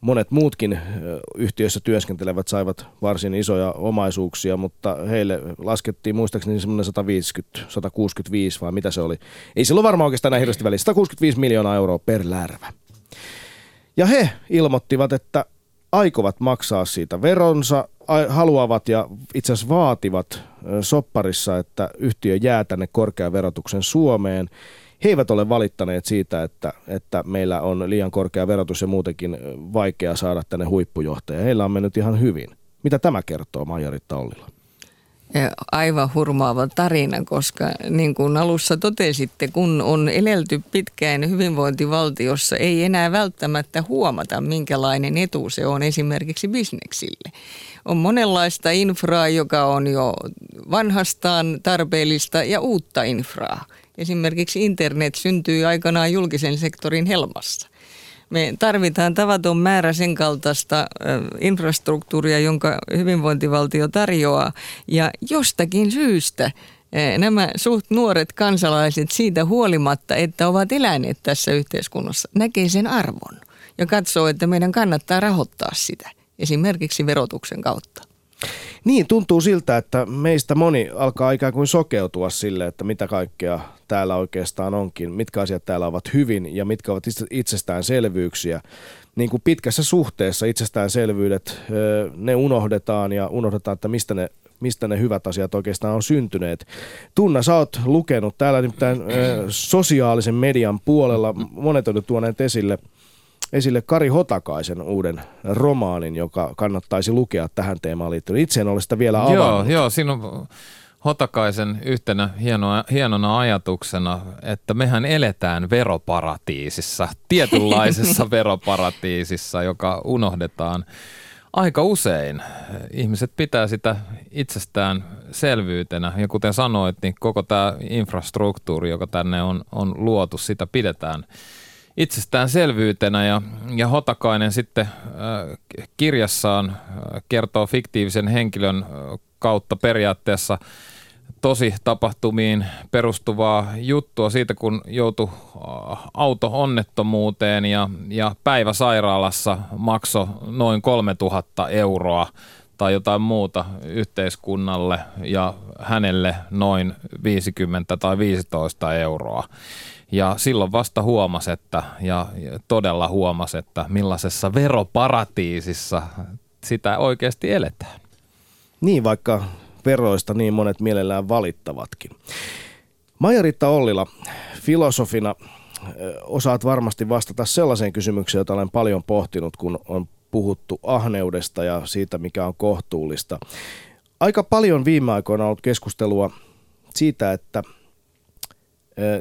monet muutkin yhtiöissä työskentelevät saivat varsin isoja omaisuuksia, mutta heille laskettiin muistaakseni semmoinen 150, 165 vai mitä se oli. Ei silloin varmaan oikeastaan näin hirveästi välissä, 165 miljoonaa euroa per lärvä. Ja he ilmoittivat, että aikovat maksaa siitä veronsa, haluavat ja itse asiassa vaativat sopparissa, että yhtiö jää tänne korkean verotuksen Suomeen. He eivät ole valittaneet siitä, että, että meillä on liian korkea verotus ja muutenkin vaikea saada tänne huippujohtaja. Heillä on mennyt ihan hyvin. Mitä tämä kertoo, Maija-Ritta Ollila? aivan hurmaava tarina, koska niin kuin alussa totesitte, kun on elelty pitkään hyvinvointivaltiossa, ei enää välttämättä huomata, minkälainen etu se on esimerkiksi bisneksille. On monenlaista infraa, joka on jo vanhastaan tarpeellista ja uutta infraa. Esimerkiksi internet syntyi aikanaan julkisen sektorin helmassa. Me tarvitaan tavaton määrä sen kaltaista infrastruktuuria, jonka hyvinvointivaltio tarjoaa. Ja jostakin syystä nämä suht nuoret kansalaiset siitä huolimatta, että ovat eläneet tässä yhteiskunnassa, näkee sen arvon ja katsoo, että meidän kannattaa rahoittaa sitä esimerkiksi verotuksen kautta. Niin, tuntuu siltä, että meistä moni alkaa ikään kuin sokeutua sille, että mitä kaikkea täällä oikeastaan onkin, mitkä asiat täällä ovat hyvin ja mitkä ovat itsestäänselvyyksiä. Niin kuin pitkässä suhteessa itsestäänselvyydet, ne unohdetaan ja unohdetaan, että mistä ne mistä ne hyvät asiat oikeastaan on syntyneet. Tunna, sä oot lukenut täällä nimittäin sosiaalisen median puolella, monet on tuoneet esille – esille Kari Hotakaisen uuden romaanin, joka kannattaisi lukea tähän teemaan liittyen. Itse en ole sitä vielä avannut. Joo, joo siinä on Hotakaisen yhtenä hienoa, hienona ajatuksena, että mehän eletään veroparatiisissa, [LAUGHS] tietynlaisessa veroparatiisissa, joka unohdetaan aika usein. Ihmiset pitää sitä itsestään selvyytenä ja kuten sanoit, niin koko tämä infrastruktuuri, joka tänne on, on luotu, sitä pidetään – itsestäänselvyytenä ja, ja Hotakainen sitten äh, kirjassaan äh, kertoo fiktiivisen henkilön äh, kautta periaatteessa tosi tapahtumiin perustuvaa juttua siitä, kun joutui auto-onnettomuuteen ja, ja päivä sairaalassa maksoi noin 3000 euroa tai jotain muuta yhteiskunnalle ja hänelle noin 50 tai 15 euroa. Ja silloin vasta huomasi, että, ja todella huomasi, että millaisessa veroparatiisissa sitä oikeasti eletään. Niin, vaikka veroista niin monet mielellään valittavatkin. Maija-Riitta Ollila, filosofina osaat varmasti vastata sellaiseen kysymykseen, jota olen paljon pohtinut, kun on puhuttu ahneudesta ja siitä, mikä on kohtuullista. Aika paljon viime aikoina on ollut keskustelua siitä, että –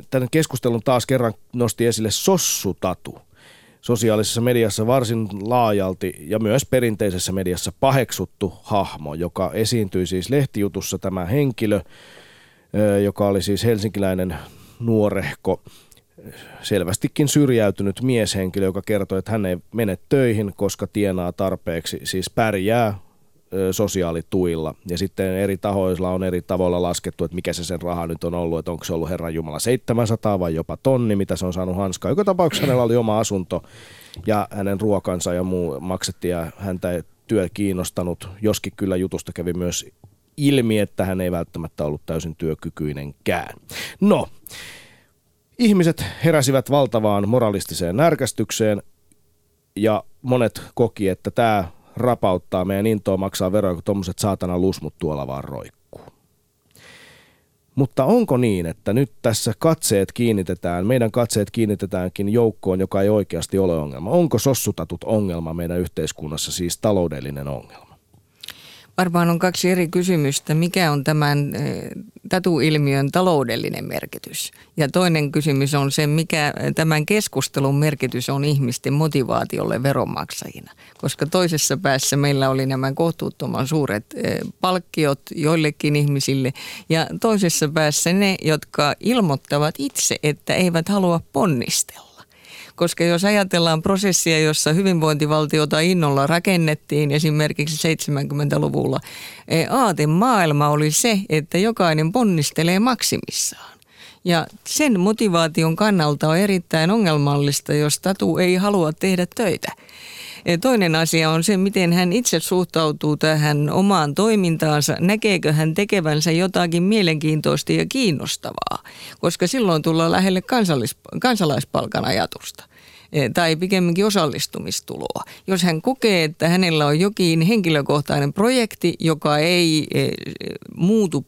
Tämän keskustelun taas kerran nosti esille sossutatu. Sosiaalisessa mediassa varsin laajalti ja myös perinteisessä mediassa paheksuttu hahmo, joka esiintyi siis lehtijutussa tämä henkilö, joka oli siis helsinkiläinen nuorehko, selvästikin syrjäytynyt mieshenkilö, joka kertoi, että hän ei mene töihin, koska tienaa tarpeeksi, siis pärjää sosiaalituilla. Ja sitten eri tahoilla on eri tavoilla laskettu, että mikä se sen raha nyt on ollut, että onko se ollut Herran Jumala 700 vai jopa tonni, mitä se on saanut hanskaa. Joka tapauksessa hänellä oli oma asunto ja hänen ruokansa ja muu maksettiin ja häntä ei työ kiinnostanut, joskin kyllä jutusta kävi myös ilmi, että hän ei välttämättä ollut täysin työkykyinenkään. No, ihmiset heräsivät valtavaan moralistiseen närkästykseen ja monet koki, että tämä rapauttaa meidän intoa maksaa veroja, kun tuommoiset saatana lusmut tuolla vaan roikkuu. Mutta onko niin, että nyt tässä katseet kiinnitetään, meidän katseet kiinnitetäänkin joukkoon, joka ei oikeasti ole ongelma? Onko sossutatut ongelma meidän yhteiskunnassa, siis taloudellinen ongelma? Varmaan on kaksi eri kysymystä. Mikä on tämän eh, tatuilmiön taloudellinen merkitys? Ja toinen kysymys on se, mikä tämän keskustelun merkitys on ihmisten motivaatiolle veronmaksajina. Koska toisessa päässä meillä oli nämä kohtuuttoman suuret eh, palkkiot joillekin ihmisille ja toisessa päässä ne, jotka ilmoittavat itse, että eivät halua ponnistella. Koska jos ajatellaan prosessia, jossa hyvinvointivaltiota innolla rakennettiin esimerkiksi 70-luvulla, eh, maailma oli se, että jokainen ponnistelee maksimissaan. Ja sen motivaation kannalta on erittäin ongelmallista, jos tatu ei halua tehdä töitä. Toinen asia on se, miten hän itse suhtautuu tähän omaan toimintaansa. Näkeekö hän tekevänsä jotakin mielenkiintoista ja kiinnostavaa, koska silloin tullaan lähelle kansallis- kansalaispalkan ajatusta eh, tai pikemminkin osallistumistuloa. Jos hän kokee, että hänellä on jokin henkilökohtainen projekti, joka ei eh, muutu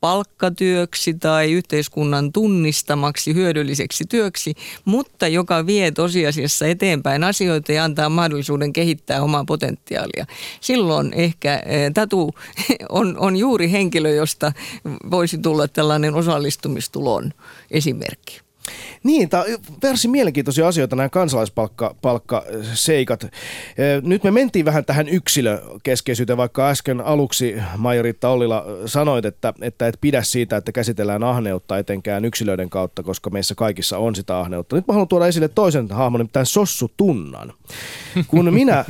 palkkatyöksi tai yhteiskunnan tunnistamaksi hyödylliseksi työksi, mutta joka vie tosiasiassa eteenpäin asioita ja antaa mahdollisuuden kehittää omaa potentiaalia. Silloin ehkä eh, Tatu [LAUGHS] on, on juuri henkilö, josta voisi tulla tällainen osallistumistulon esimerkki. Niin, tämä on varsin mielenkiintoisia asioita nämä kansalaispalkkaseikat. Nyt me mentiin vähän tähän yksilökeskeisyyteen, vaikka äsken aluksi Majoritta Ollila sanoit, että, että et pidä siitä, että käsitellään ahneutta etenkään yksilöiden kautta, koska meissä kaikissa on sitä ahneutta. Nyt mä haluan tuoda esille toisen hahmon, nimittäin Sossu Tunnan. Kun minä,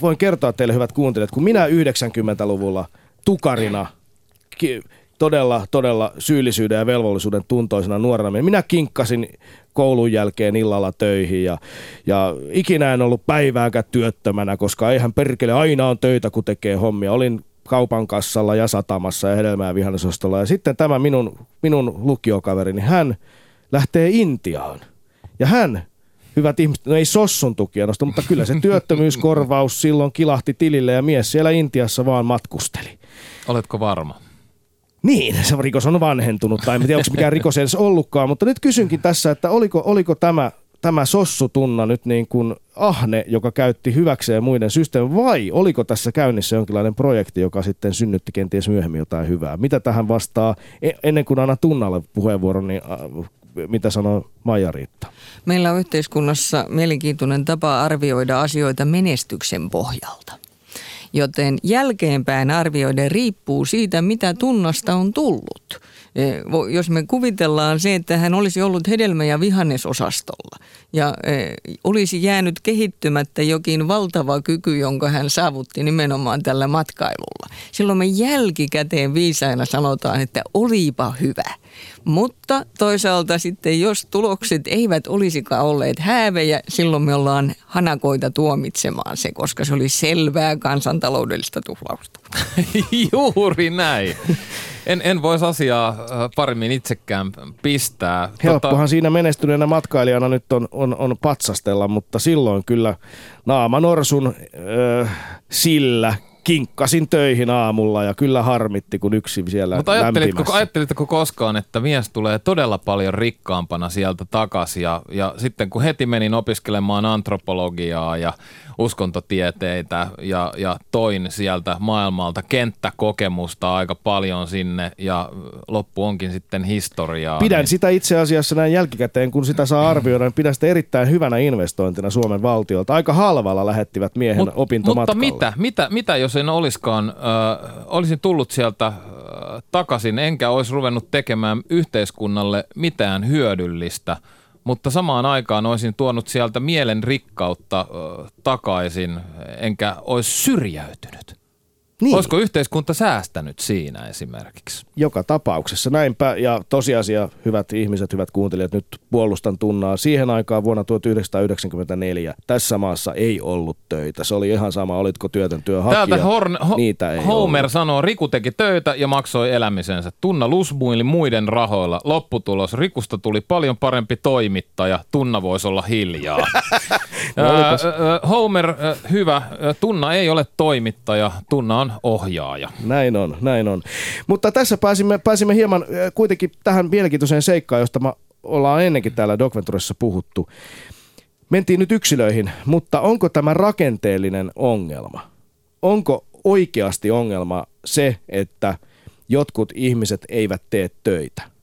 voin kertoa teille hyvät kuuntelijat, kun minä 90-luvulla tukarina todella, todella syyllisyyden ja velvollisuuden tuntoisena nuorena. Minä kinkkasin koulun jälkeen illalla töihin ja, ja ikinä en ollut päivääkään työttömänä, koska eihän perkele aina on töitä, kun tekee hommia. Olin kaupan kassalla ja satamassa ja hedelmää vihannesostolla. Ja sitten tämä minun, minun lukiokaverini, hän lähtee Intiaan. Ja hän, hyvät ihmiset, no ei sossun tukia nosta, mutta kyllä se työttömyyskorvaus silloin kilahti tilille ja mies siellä Intiassa vaan matkusteli. Oletko varma? Niin, se rikos on vanhentunut, tai en tiedä, onko mikään rikos edes ollutkaan, mutta nyt kysynkin tässä, että oliko, oliko tämä, tämä sossutunna nyt niin kuin ahne, joka käytti hyväkseen muiden systeemin, vai oliko tässä käynnissä jonkinlainen projekti, joka sitten synnytti kenties myöhemmin jotain hyvää? Mitä tähän vastaa, e, ennen kuin anna tunnalle puheenvuoron, niin mitä sanoo Maija Riitta? Meillä on yhteiskunnassa mielenkiintoinen tapa arvioida asioita menestyksen pohjalta joten jälkeenpäin arvioiden riippuu siitä, mitä tunnasta on tullut. E, jos me kuvitellaan se, että hän olisi ollut hedelmä- ja vihannesosastolla ja e, olisi jäänyt kehittymättä jokin valtava kyky, jonka hän saavutti nimenomaan tällä matkailulla. Silloin me jälkikäteen viisaina sanotaan, että olipa hyvä. Mutta toisaalta sitten, jos tulokset eivät olisikaan olleet häävejä, silloin me ollaan hanakoita tuomitsemaan se, koska se oli selvää kansantaloudellista tuhlausta. [LAUGHS] Juuri näin. En, en voisi asiaa äh, paremmin itsekään pistää. Helppohan tota... siinä menestyneenä matkailijana nyt on, on, on patsastella, mutta silloin kyllä naama norsun äh, sillä kinkkasin töihin aamulla ja kyllä harmitti, kun yksi siellä Mutta ajattelitko, ajattelitko koskaan, että mies tulee todella paljon rikkaampana sieltä takaisin ja, ja sitten kun heti menin opiskelemaan antropologiaa ja uskontotieteitä ja, ja toin sieltä maailmalta kenttäkokemusta aika paljon sinne ja loppu onkin sitten historiaa. Pidän niin... sitä itse asiassa näin jälkikäteen, kun sitä saa arvioida, niin pidän sitä erittäin hyvänä investointina Suomen valtiolta. Aika halvalla lähettivät miehen Mut, opintomatkalle. Mutta mitä, mitä, mitä jos en olisikaan, äh, olisin tullut sieltä äh, takaisin, enkä olisi ruvennut tekemään yhteiskunnalle mitään hyödyllistä – mutta samaan aikaan olisin tuonut sieltä mielen rikkautta ö, takaisin, enkä olisi syrjäytynyt. Niin. Olisiko yhteiskunta säästänyt siinä esimerkiksi? Joka tapauksessa näinpä. Ja tosiasia, hyvät ihmiset, hyvät kuuntelijat, nyt puolustan tunnaa. Siihen aikaan vuonna 1994 tässä maassa ei ollut töitä. Se oli ihan sama, olitko työtön työnhakija. Täältä Horn, ho, Niitä ei Homer ollut. sanoo, Riku teki töitä ja maksoi elämisensä. Tunna lusmuili muiden rahoilla. Lopputulos, Rikusta tuli paljon parempi toimittaja. Tunna voisi olla hiljaa. [LAUGHS] no, Homer, hyvä. Tunna ei ole toimittaja. Tunna on ohjaaja. Näin on, näin on. Mutta tässä pääsimme, pääsimme hieman äh, kuitenkin tähän mielenkiintoiseen seikkaan, josta me ollaan ennenkin täällä Docventuressa puhuttu. Mentiin nyt yksilöihin, mutta onko tämä rakenteellinen ongelma? Onko oikeasti ongelma se, että jotkut ihmiset eivät tee töitä?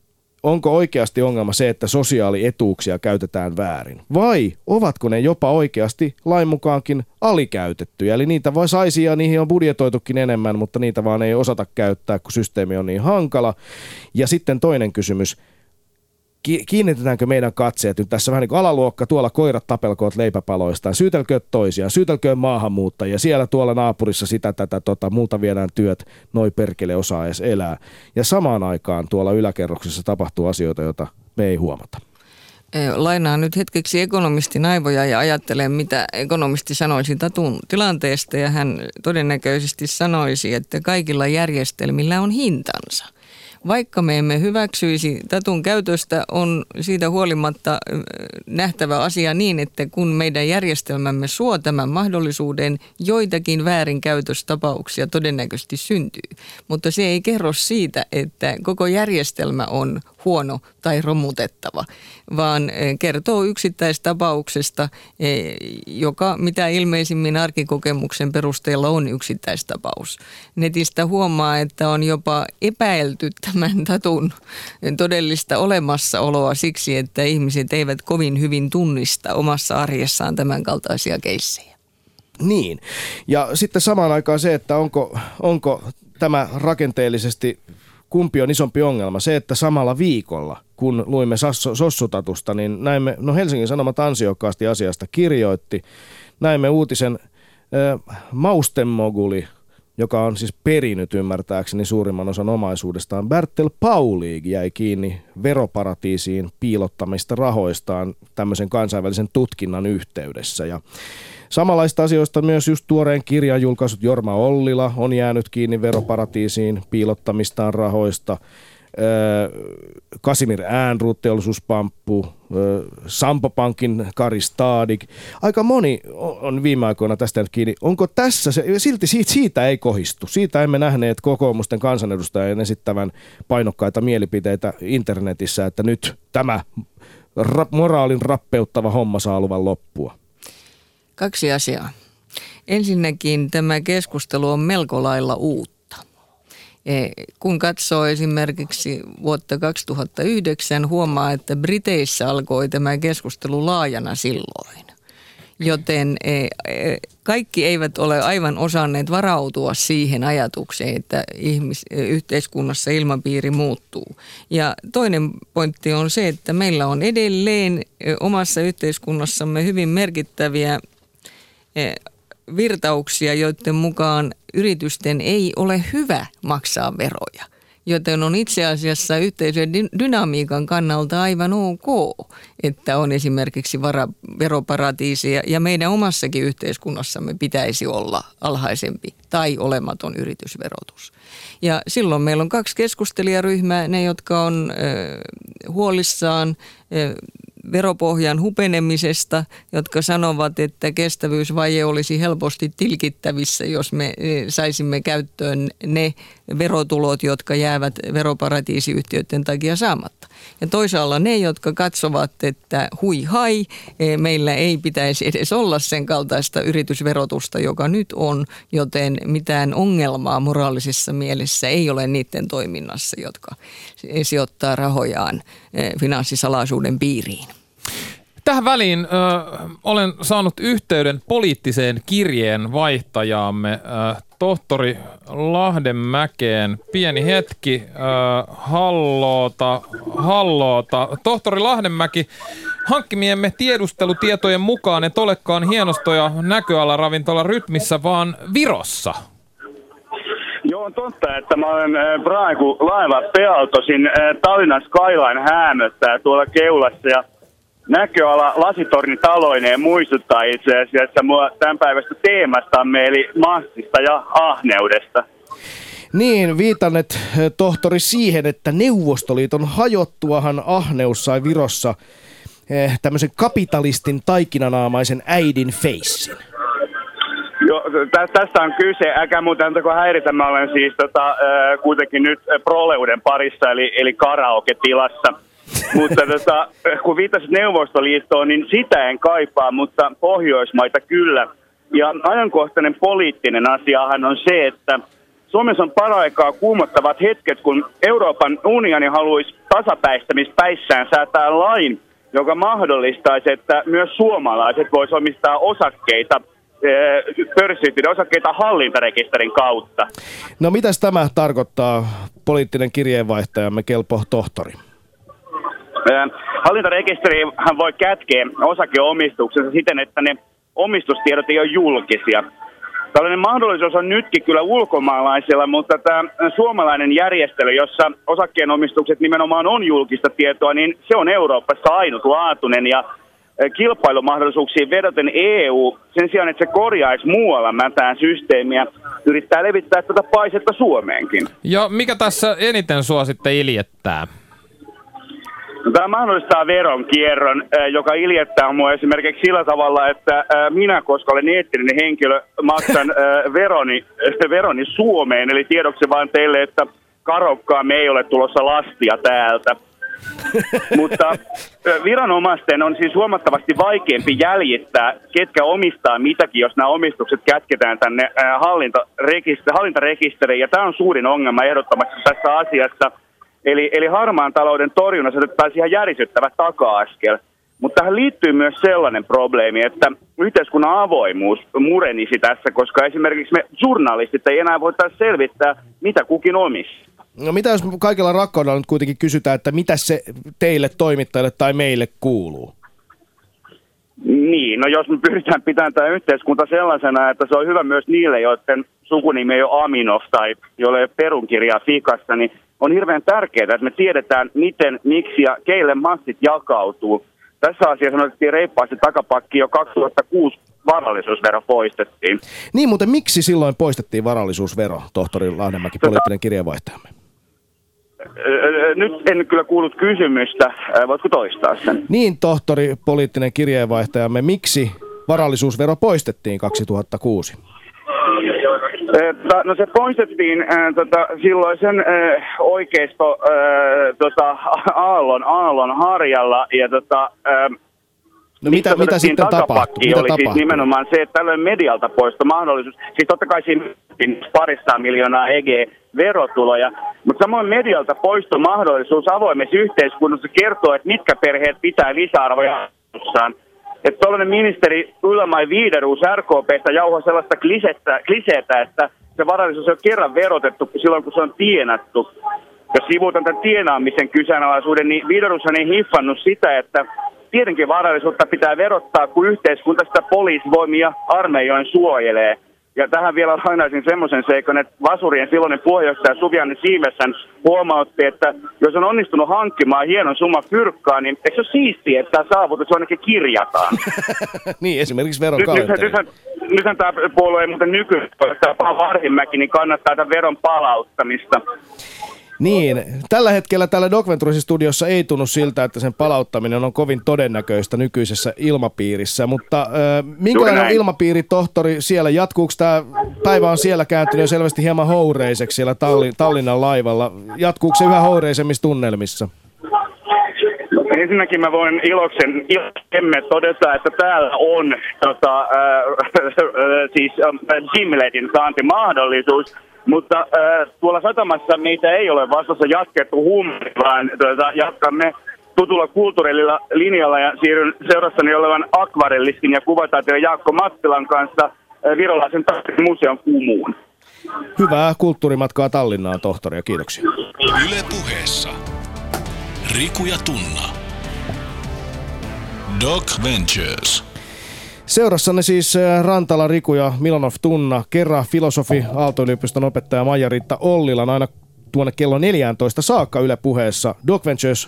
Onko oikeasti ongelma se, että sosiaalietuuksia käytetään väärin? Vai ovatko ne jopa oikeasti lain mukaankin alikäytettyjä? Eli niitä voi saisi ja niihin on budjetoitukin enemmän, mutta niitä vaan ei osata käyttää, kun systeemi on niin hankala. Ja sitten toinen kysymys, kiinnitetäänkö meidän katseet nyt tässä vähän niin kuin alaluokka, tuolla koirat tapelkoot leipäpaloistaan, syytelköö toisiaan, syytelköö maahanmuuttajia, siellä tuolla naapurissa sitä, tätä, tota, multa viedään työt, noi perkele osaa edes elää. Ja samaan aikaan tuolla yläkerroksessa tapahtuu asioita, joita me ei huomata. Lainaan nyt hetkeksi ekonomistin aivoja ja ajattelen, mitä ekonomisti sanoisi Tatun tilanteesta. Ja hän todennäköisesti sanoisi, että kaikilla järjestelmillä on hintansa – vaikka me emme hyväksyisi tatun käytöstä, on siitä huolimatta nähtävä asia niin, että kun meidän järjestelmämme suo tämän mahdollisuuden, joitakin väärinkäytöstapauksia todennäköisesti syntyy. Mutta se ei kerro siitä, että koko järjestelmä on huono tai romutettava, vaan eh, kertoo yksittäistapauksesta, eh, joka mitä ilmeisimmin arkikokemuksen perusteella on yksittäistapaus. Netistä huomaa, että on jopa epäilty tämän tatun todellista olemassaoloa siksi, että ihmiset eivät kovin hyvin tunnista omassa arjessaan tämän kaltaisia keissejä. Niin. Ja sitten samaan aikaan se, että onko, onko tämä rakenteellisesti kumpi on isompi ongelma? Se, että samalla viikolla, kun luimme Sossutatusta, niin näimme, no Helsingin Sanomat ansiokkaasti asiasta kirjoitti, näimme uutisen äh, Maustenmoguli, joka on siis perinyt ymmärtääkseni suurimman osan omaisuudestaan. Bertel Paulig jäi kiinni veroparatiisiin piilottamista rahoistaan tämmöisen kansainvälisen tutkinnan yhteydessä. Ja Samanlaista asioista myös just tuoreen kirjan julkaisut Jorma Ollila on jäänyt kiinni veroparatiisiin piilottamistaan rahoista. Kasimir Äänruut, teollisuuspamppu, Sampo Pankin Kari Stadik. Aika moni on viime aikoina tästä nyt kiinni. Onko tässä se, silti siitä, siitä ei kohistu. Siitä emme nähneet kokoomusten kansanedustajien esittävän painokkaita mielipiteitä internetissä, että nyt tämä ra- moraalin rappeuttava homma saa luvan loppua. Kaksi asiaa. Ensinnäkin tämä keskustelu on melko lailla uutta. E, kun katsoo esimerkiksi vuotta 2009, huomaa, että Briteissä alkoi tämä keskustelu laajana silloin. Joten e, e, kaikki eivät ole aivan osanneet varautua siihen ajatukseen, että ihmis, yhteiskunnassa ilmapiiri muuttuu. Ja toinen pointti on se, että meillä on edelleen omassa yhteiskunnassamme hyvin merkittäviä virtauksia, joiden mukaan yritysten ei ole hyvä maksaa veroja. Joten on itse asiassa yhteisön dynamiikan kannalta aivan ok, että on esimerkiksi vara, veroparatiisia ja meidän omassakin yhteiskunnassamme pitäisi olla alhaisempi tai olematon yritysverotus. Ja silloin meillä on kaksi keskustelijaryhmää, ne jotka on huolissaan veropohjan hupenemisesta, jotka sanovat, että kestävyysvaje olisi helposti tilkittävissä, jos me saisimme käyttöön ne verotulot, jotka jäävät veroparatiisiyhtiöiden takia saamatta. Ja toisaalla ne, jotka katsovat, että hui hai, e, meillä ei pitäisi edes olla sen kaltaista yritysverotusta, joka nyt on, joten mitään ongelmaa moraalisessa mielessä ei ole niiden toiminnassa, jotka sijoittaa rahojaan e, finanssisalaisuuden piiriin. Tähän väliin ö, olen saanut yhteyden poliittiseen kirjeen vaihtajaamme ö, tohtori Lahdenmäkeen. Pieni hetki. Ö, halloota, halloota. Tohtori Lahdenmäki, hankkimiemme tiedustelutietojen mukaan et olekaan hienostoja näköalaravintola rytmissä, vaan Virossa. Joo, on totta, että mä olen äh, kun laiva pealtosin äh, Tallinnan Skyline häämöttää tuolla keulassa ja näköala lasitorni taloineen muistuttaa itse asiassa mua tämän päivästä teemastamme, eli massista ja ahneudesta. Niin, viitannet eh, tohtori siihen, että Neuvostoliiton hajottuahan ahneus sai Virossa eh, tämmöisen kapitalistin taikinanaamaisen äidin feissin. Joo, tä, tästä on kyse. Älkää muuten antako häiritä. Mä olen siis tota, äh, kuitenkin nyt proleuden parissa, eli, eli karaoke-tilassa. Mutta tota, kun viittasit Neuvostoliittoon, niin sitä en kaipaa, mutta Pohjoismaita kyllä. Ja ajankohtainen poliittinen asiahan on se, että Suomessa on paraikaa kuumottavat hetket, kun Euroopan unioni haluaisi tasapäistämispäissään säätää lain, joka mahdollistaisi, että myös suomalaiset voisivat omistaa osakkeita eh, pörssiyhtiöiden osakkeita hallintarekisterin kautta. No mitäs tämä tarkoittaa poliittinen kirjeenvaihtajamme Kelpo Tohtori? Eh, hallintarekisterihän voi kätkeä osakeomistuksensa siten, että ne omistustiedot ei ole julkisia. Tällainen mahdollisuus on nytkin kyllä ulkomaalaisilla, mutta tämä suomalainen järjestely, jossa osakkeenomistukset nimenomaan on julkista tietoa, niin se on Euroopassa ainutlaatuinen ja kilpailumahdollisuuksiin vedoten EU, sen sijaan, että se korjaisi muualla mätään systeemiä, yrittää levittää tätä paisetta Suomeenkin. Ja mikä tässä eniten sua sitten iljettää? Tämä mahdollistaa veronkierron, joka iljettää mua esimerkiksi sillä tavalla, että minä, koska olen eettinen henkilö, maksan [LAUGHS] veroni, veroni Suomeen. Eli tiedoksi vain teille, että me ei ole tulossa lastia täältä. [LAUGHS] Mutta viranomaisten on siis huomattavasti vaikeampi jäljittää, ketkä omistaa mitäkin, jos nämä omistukset kätketään tänne hallintarekisteriin. Ja tämä on suurin ongelma ehdottomasti tässä asiassa – Eli, eli harmaan talouden torjunnassa otettaisiin ihan järisyttävä taka-askel. Mutta tähän liittyy myös sellainen probleemi, että yhteiskunnan avoimuus murenisi tässä, koska esimerkiksi me journalistit ei enää voitaisiin selvittää, mitä kukin omistaa. No mitä jos kaikella rakkaudella nyt kuitenkin kysytään, että mitä se teille toimittajille tai meille kuuluu? Niin, no jos me pyritään pitämään tämä yhteiskunta sellaisena, että se on hyvä myös niille, joiden sukunimi ei ole Aminov tai joille ei ole perunkirjaa fikassa, niin on hirveän tärkeää, että me tiedetään, miten, miksi ja keille massit jakautuu. Tässä asiassa otettiin reippaasti takapakki jo 2006 varallisuusvero poistettiin. Niin, mutta miksi silloin poistettiin varallisuusvero, tohtori Lahdenmäki, tota- poliittinen kirjeenvaihtajamme? Nyt en kyllä kuullut kysymystä. Voitko toistaa sen? Niin, tohtori, poliittinen kirjeenvaihtajamme, miksi varallisuusvero poistettiin 2006? No se poistettiin äh, tota, silloisen äh, oikeisto äh, tota, [LAUGHS] Aallon, Aallon harjalla ja tota, äh, No mitä, mitä sitten tapahtui? Mitä oli tapahtui? siis nimenomaan se, että tällöin medialta poisto mahdollisuus. Siis totta kai siinä parista miljoonaa EG-verotuloja, mutta samoin medialta poisto mahdollisuus avoimessa yhteiskunnassa kertoo, että mitkä perheet pitää lisäarvoja että tuollainen ministeri Ylämai Viideruus RKPstä jauhaa sellaista klisettä, kliseetä, että se varallisuus on kerran verotettu silloin, kun se on tienattu. Jos sivuutan tämän tienaamisen kyseenalaisuuden, niin Viiderushan ei hiffannut sitä, että tietenkin varallisuutta pitää verottaa, kun yhteiskunta sitä poliisivoimia armeijoin suojelee – ja tähän vielä lainaisin semmoisen seikan, että Vasurien silloinen puheenjohtaja Suvianne Siimessän huomautti, että jos on onnistunut hankkimaan hienon summa fyrkkaa, niin eikö se ole siistiä, että tämä saavutus ainakin kirjataan? [LAUGHS] niin, esimerkiksi veron nyt, nythän, nythän, nythän tämä puolue ei muuten nykyään, tämä Paavo Arhimäki, niin kannattaa tämän veron palauttamista. Niin, tällä hetkellä täällä Docventuresin studiossa ei tunnu siltä, että sen palauttaminen on kovin todennäköistä nykyisessä ilmapiirissä, mutta äh, minkälainen on ilmapiiri, tohtori, siellä? Jatkuuko tämä päivä on siellä kääntynyt jo selvästi hieman houreiseksi siellä Tallin, Tallinnan laivalla? Jatkuuko se yhä houreisemmissa tunnelmissa? Ensinnäkin mä voin iloksen, iloksen todeta, että täällä on tota, äh, [LAUGHS] siis äh, Gimletin saantimahdollisuus. Mutta äh, tuolla satamassa meitä ei ole vastassa jatkettu huumori, vaan tuota, jatkamme tutulla kulttuurilla linjalla ja siirryn seurassani olevan akvarellistin ja kuvataiteilijan Jaakko Mattilan kanssa äh, virolaisen museon kumuun. Hyvää kulttuurimatkaa Tallinnaan, tohtori, ja kiitoksia. Yle puheessa. Riku ja Tunna. Doc Ventures. Seurassanne siis äh, Rantala Riku ja Milanov Tunna, kerran filosofi, Aalto-yliopiston opettaja Maija-Riitta Ollilan aina tuonne kello 14 saakka Yle puheessa Doc Ventures.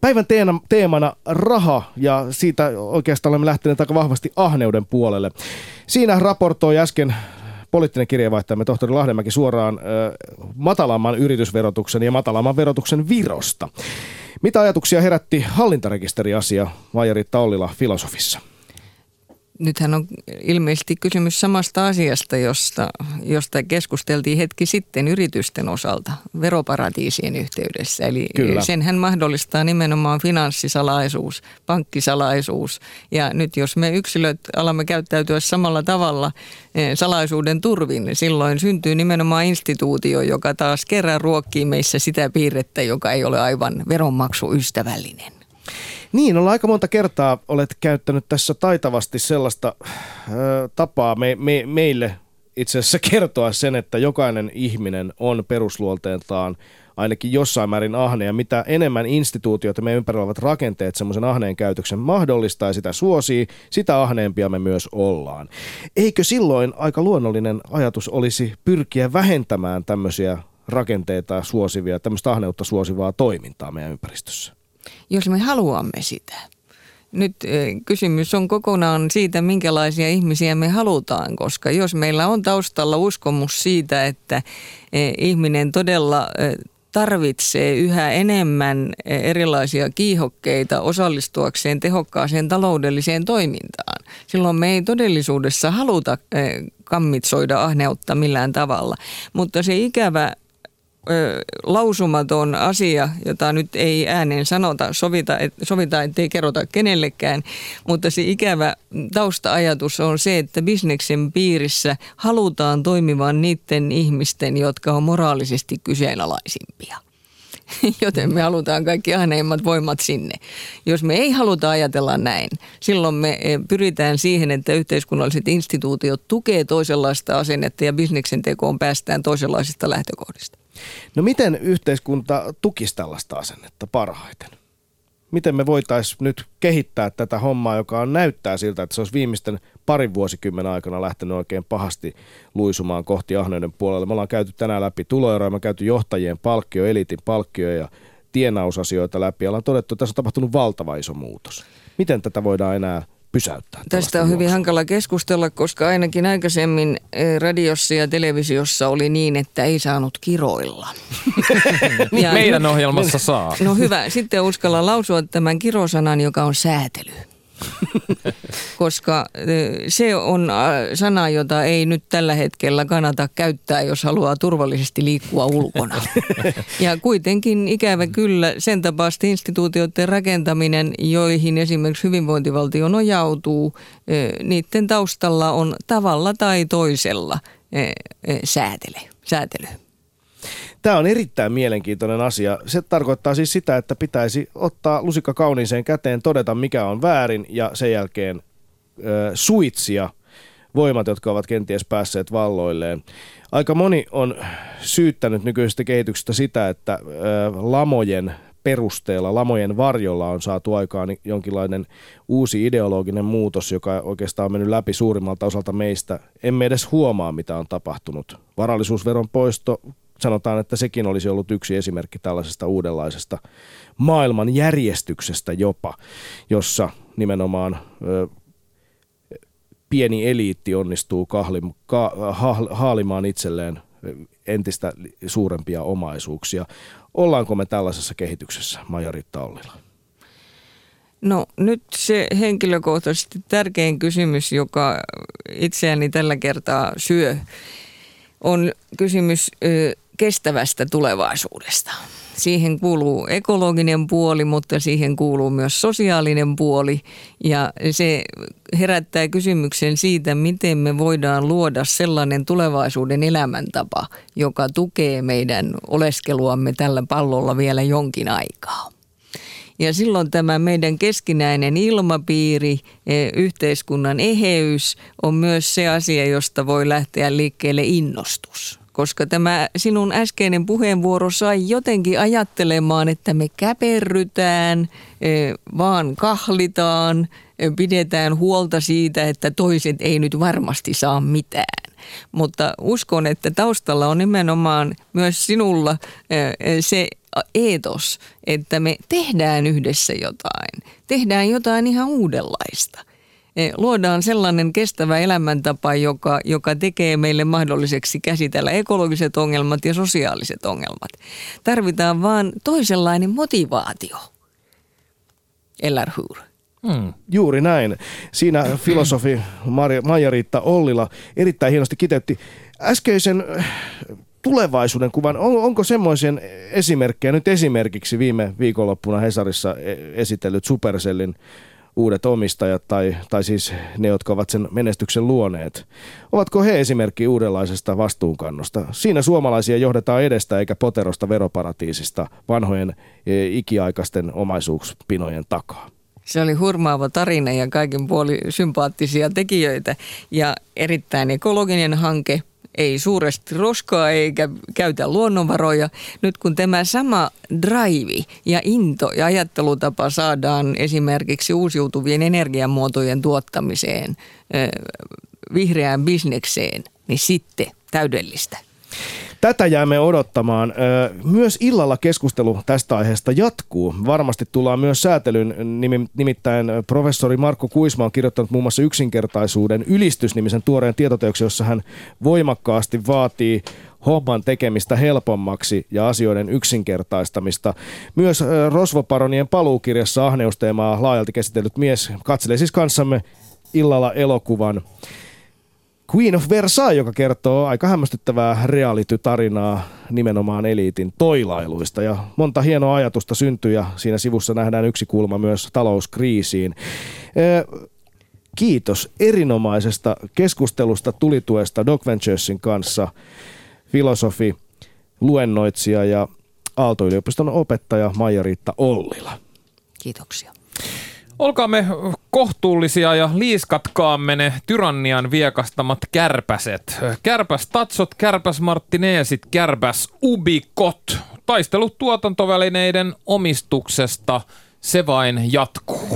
Päivän teena, teemana raha ja siitä oikeastaan olemme lähteneet aika vahvasti ahneuden puolelle. Siinä raportoi äsken poliittinen kirjeenvaihtajamme tohtori Lahdemäki suoraan ö, matalamman yritysverotuksen ja matalamman verotuksen virosta. Mitä ajatuksia herätti hallintarekisteriasia Maija-Riitta Ollila filosofissa? Nythän on ilmeisesti kysymys samasta asiasta, josta, josta keskusteltiin hetki sitten yritysten osalta veroparatiisien yhteydessä. Eli Kyllä. senhän mahdollistaa nimenomaan finanssisalaisuus, pankkisalaisuus. Ja nyt jos me yksilöt alamme käyttäytyä samalla tavalla eh, salaisuuden turvin, niin silloin syntyy nimenomaan instituutio, joka taas kerran ruokkii meissä sitä piirrettä, joka ei ole aivan veronmaksuystävällinen. Niin, ollaan aika monta kertaa olet käyttänyt tässä taitavasti sellaista ö, tapaa me, me, meille itse asiassa kertoa sen, että jokainen ihminen on perusluolteeltaan ainakin jossain määrin ahne, ja mitä enemmän instituutioita me ympärillä olevat rakenteet semmoisen ahneen käytöksen mahdollistaa ja sitä suosii, sitä ahneempia me myös ollaan. Eikö silloin aika luonnollinen ajatus olisi pyrkiä vähentämään tämmöisiä rakenteita suosivia, tämmöistä ahneutta suosivaa toimintaa meidän ympäristössä? Jos me haluamme sitä. Nyt kysymys on kokonaan siitä, minkälaisia ihmisiä me halutaan, koska jos meillä on taustalla uskomus siitä, että ihminen todella tarvitsee yhä enemmän erilaisia kiihokkeita osallistuakseen tehokkaaseen taloudelliseen toimintaan. Silloin me ei todellisuudessa haluta kammitsoida ahneutta millään tavalla. Mutta se ikävä lausumaton asia, jota nyt ei ääneen sanota, sovita, et, sovita ettei kerrota kenellekään, mutta se ikävä tausta-ajatus on se, että bisneksen piirissä halutaan toimivan niiden ihmisten, jotka on moraalisesti kyseenalaisimpia [LAUGHS] joten me halutaan kaikki ahneimmat voimat sinne. Jos me ei haluta ajatella näin, silloin me e, pyritään siihen, että yhteiskunnalliset instituutiot tukee toisenlaista asennetta ja bisneksen tekoon päästään toisenlaisista lähtökohdista. No miten yhteiskunta tukisi tällaista asennetta parhaiten? Miten me voitaisiin nyt kehittää tätä hommaa, joka on näyttää siltä, että se olisi viimeisten parin vuosikymmenen aikana lähtenyt oikein pahasti luisumaan kohti ahneuden puolelle. Me ollaan käyty tänään läpi tuloeroja, me käyty johtajien palkkio, eliitin palkkio ja tienausasioita läpi. Ollaan todettu, että tässä on tapahtunut valtava iso muutos. Miten tätä voidaan enää pysäyttää. Tästä on hyvin hankala keskustella, koska ainakin aikaisemmin eh, radiossa ja televisiossa oli niin, että ei saanut kiroilla. [LAUGHS] ja Meidän ohjelmassa saa. No hyvä, sitten uskalla lausua tämän kirosanan, joka on säätely. [LAUGHS] koska se on sana, jota ei nyt tällä hetkellä kannata käyttää, jos haluaa turvallisesti liikkua ulkona. [LAUGHS] Ja kuitenkin ikävä kyllä sen tapaisten instituutioiden rakentaminen, joihin esimerkiksi hyvinvointivaltio nojautuu, niiden taustalla on tavalla tai toisella säätely. säätely. Tämä on erittäin mielenkiintoinen asia. Se tarkoittaa siis sitä, että pitäisi ottaa lusikka kauniiseen käteen, todeta mikä on väärin ja sen jälkeen ö, suitsia voimat, jotka ovat kenties päässeet valloilleen. Aika moni on syyttänyt nykyisestä kehityksestä sitä, että ö, lamojen perusteella, lamojen varjolla on saatu aikaan jonkinlainen uusi ideologinen muutos, joka oikeastaan on mennyt läpi suurimmalta osalta meistä. Emme edes huomaa, mitä on tapahtunut. Varallisuusveron poisto sanotaan, että sekin olisi ollut yksi esimerkki tällaisesta uudenlaisesta maailman järjestyksestä jopa, jossa nimenomaan ö, pieni eliitti onnistuu kahlim, ka, ha, haalimaan itselleen entistä suurempia omaisuuksia. Ollaanko me tällaisessa kehityksessä, Majaritta Ollila? No nyt se henkilökohtaisesti tärkein kysymys, joka itseäni tällä kertaa syö, on kysymys kestävästä tulevaisuudesta. Siihen kuuluu ekologinen puoli, mutta siihen kuuluu myös sosiaalinen puoli ja se herättää kysymyksen siitä, miten me voidaan luoda sellainen tulevaisuuden elämäntapa, joka tukee meidän oleskeluamme tällä pallolla vielä jonkin aikaa. Ja silloin tämä meidän keskinäinen ilmapiiri, e, yhteiskunnan eheys on myös se asia, josta voi lähteä liikkeelle innostus koska tämä sinun äskeinen puheenvuoro sai jotenkin ajattelemaan, että me käperrytään, eh, vaan kahlitaan, eh, pidetään huolta siitä, että toiset ei nyt varmasti saa mitään. Mutta uskon, että taustalla on nimenomaan myös sinulla eh, se eetos, että me tehdään yhdessä jotain. Tehdään jotain ihan uudenlaista. Eh, luodaan sellainen kestävä elämäntapa, joka, joka tekee meille mahdolliseksi käsitellä ekologiset ongelmat ja sosiaaliset ongelmat. Tarvitaan vaan toisenlainen motivaatio. Eller hur? Hmm. Juuri näin. Siinä filosofi Maija-Riitta Ollila erittäin hienosti kiteytti äskeisen äh, tulevaisuuden kuvan. On, onko semmoisen esimerkkejä, nyt esimerkiksi viime viikonloppuna Hesarissa e-, esitellyt Supercellin uudet omistajat tai, tai siis ne, jotka ovat sen menestyksen luoneet. Ovatko he esimerkki uudenlaisesta vastuunkannosta? Siinä suomalaisia johdetaan edestä eikä poterosta veroparatiisista vanhojen e, ikiaikaisten omaisuuspinojen takaa. Se oli hurmaava tarina ja kaiken puoli sympaattisia tekijöitä ja erittäin ekologinen hanke – ei suuresti roskaa eikä käytä luonnonvaroja. Nyt kun tämä sama drive ja into ja ajattelutapa saadaan esimerkiksi uusiutuvien energiamuotojen tuottamiseen, vihreään bisnekseen, niin sitten täydellistä. Tätä jäämme odottamaan. Myös illalla keskustelu tästä aiheesta jatkuu. Varmasti tullaan myös säätelyn, nimittäin professori Markku Kuisma on kirjoittanut muun muassa yksinkertaisuuden ylistysnimisen tuoreen tietoteoksen, jossa hän voimakkaasti vaatii homman tekemistä helpommaksi ja asioiden yksinkertaistamista. Myös Rosvoparonien paluukirjassa ahneusteemaa laajalti käsitellyt mies katselee siis kanssamme illalla elokuvan Queen of Versailles, joka kertoo aika hämmästyttävää reality-tarinaa nimenomaan eliitin toilailuista. Ja monta hienoa ajatusta syntyy ja siinä sivussa nähdään yksi kulma myös talouskriisiin. Kiitos erinomaisesta keskustelusta tulituesta Doc Venturesin kanssa, filosofi, luennoitsija ja Aalto-yliopiston opettaja Maija-Riitta Ollila. Kiitoksia. Olkaamme kohtuullisia ja liiskatkaamme ne tyrannian viekastamat kärpäset. Kärpäs tatsot, kärpäs martineesit, kärpäs ubikot. Taistelut tuotantovälineiden omistuksesta, se vain jatkuu.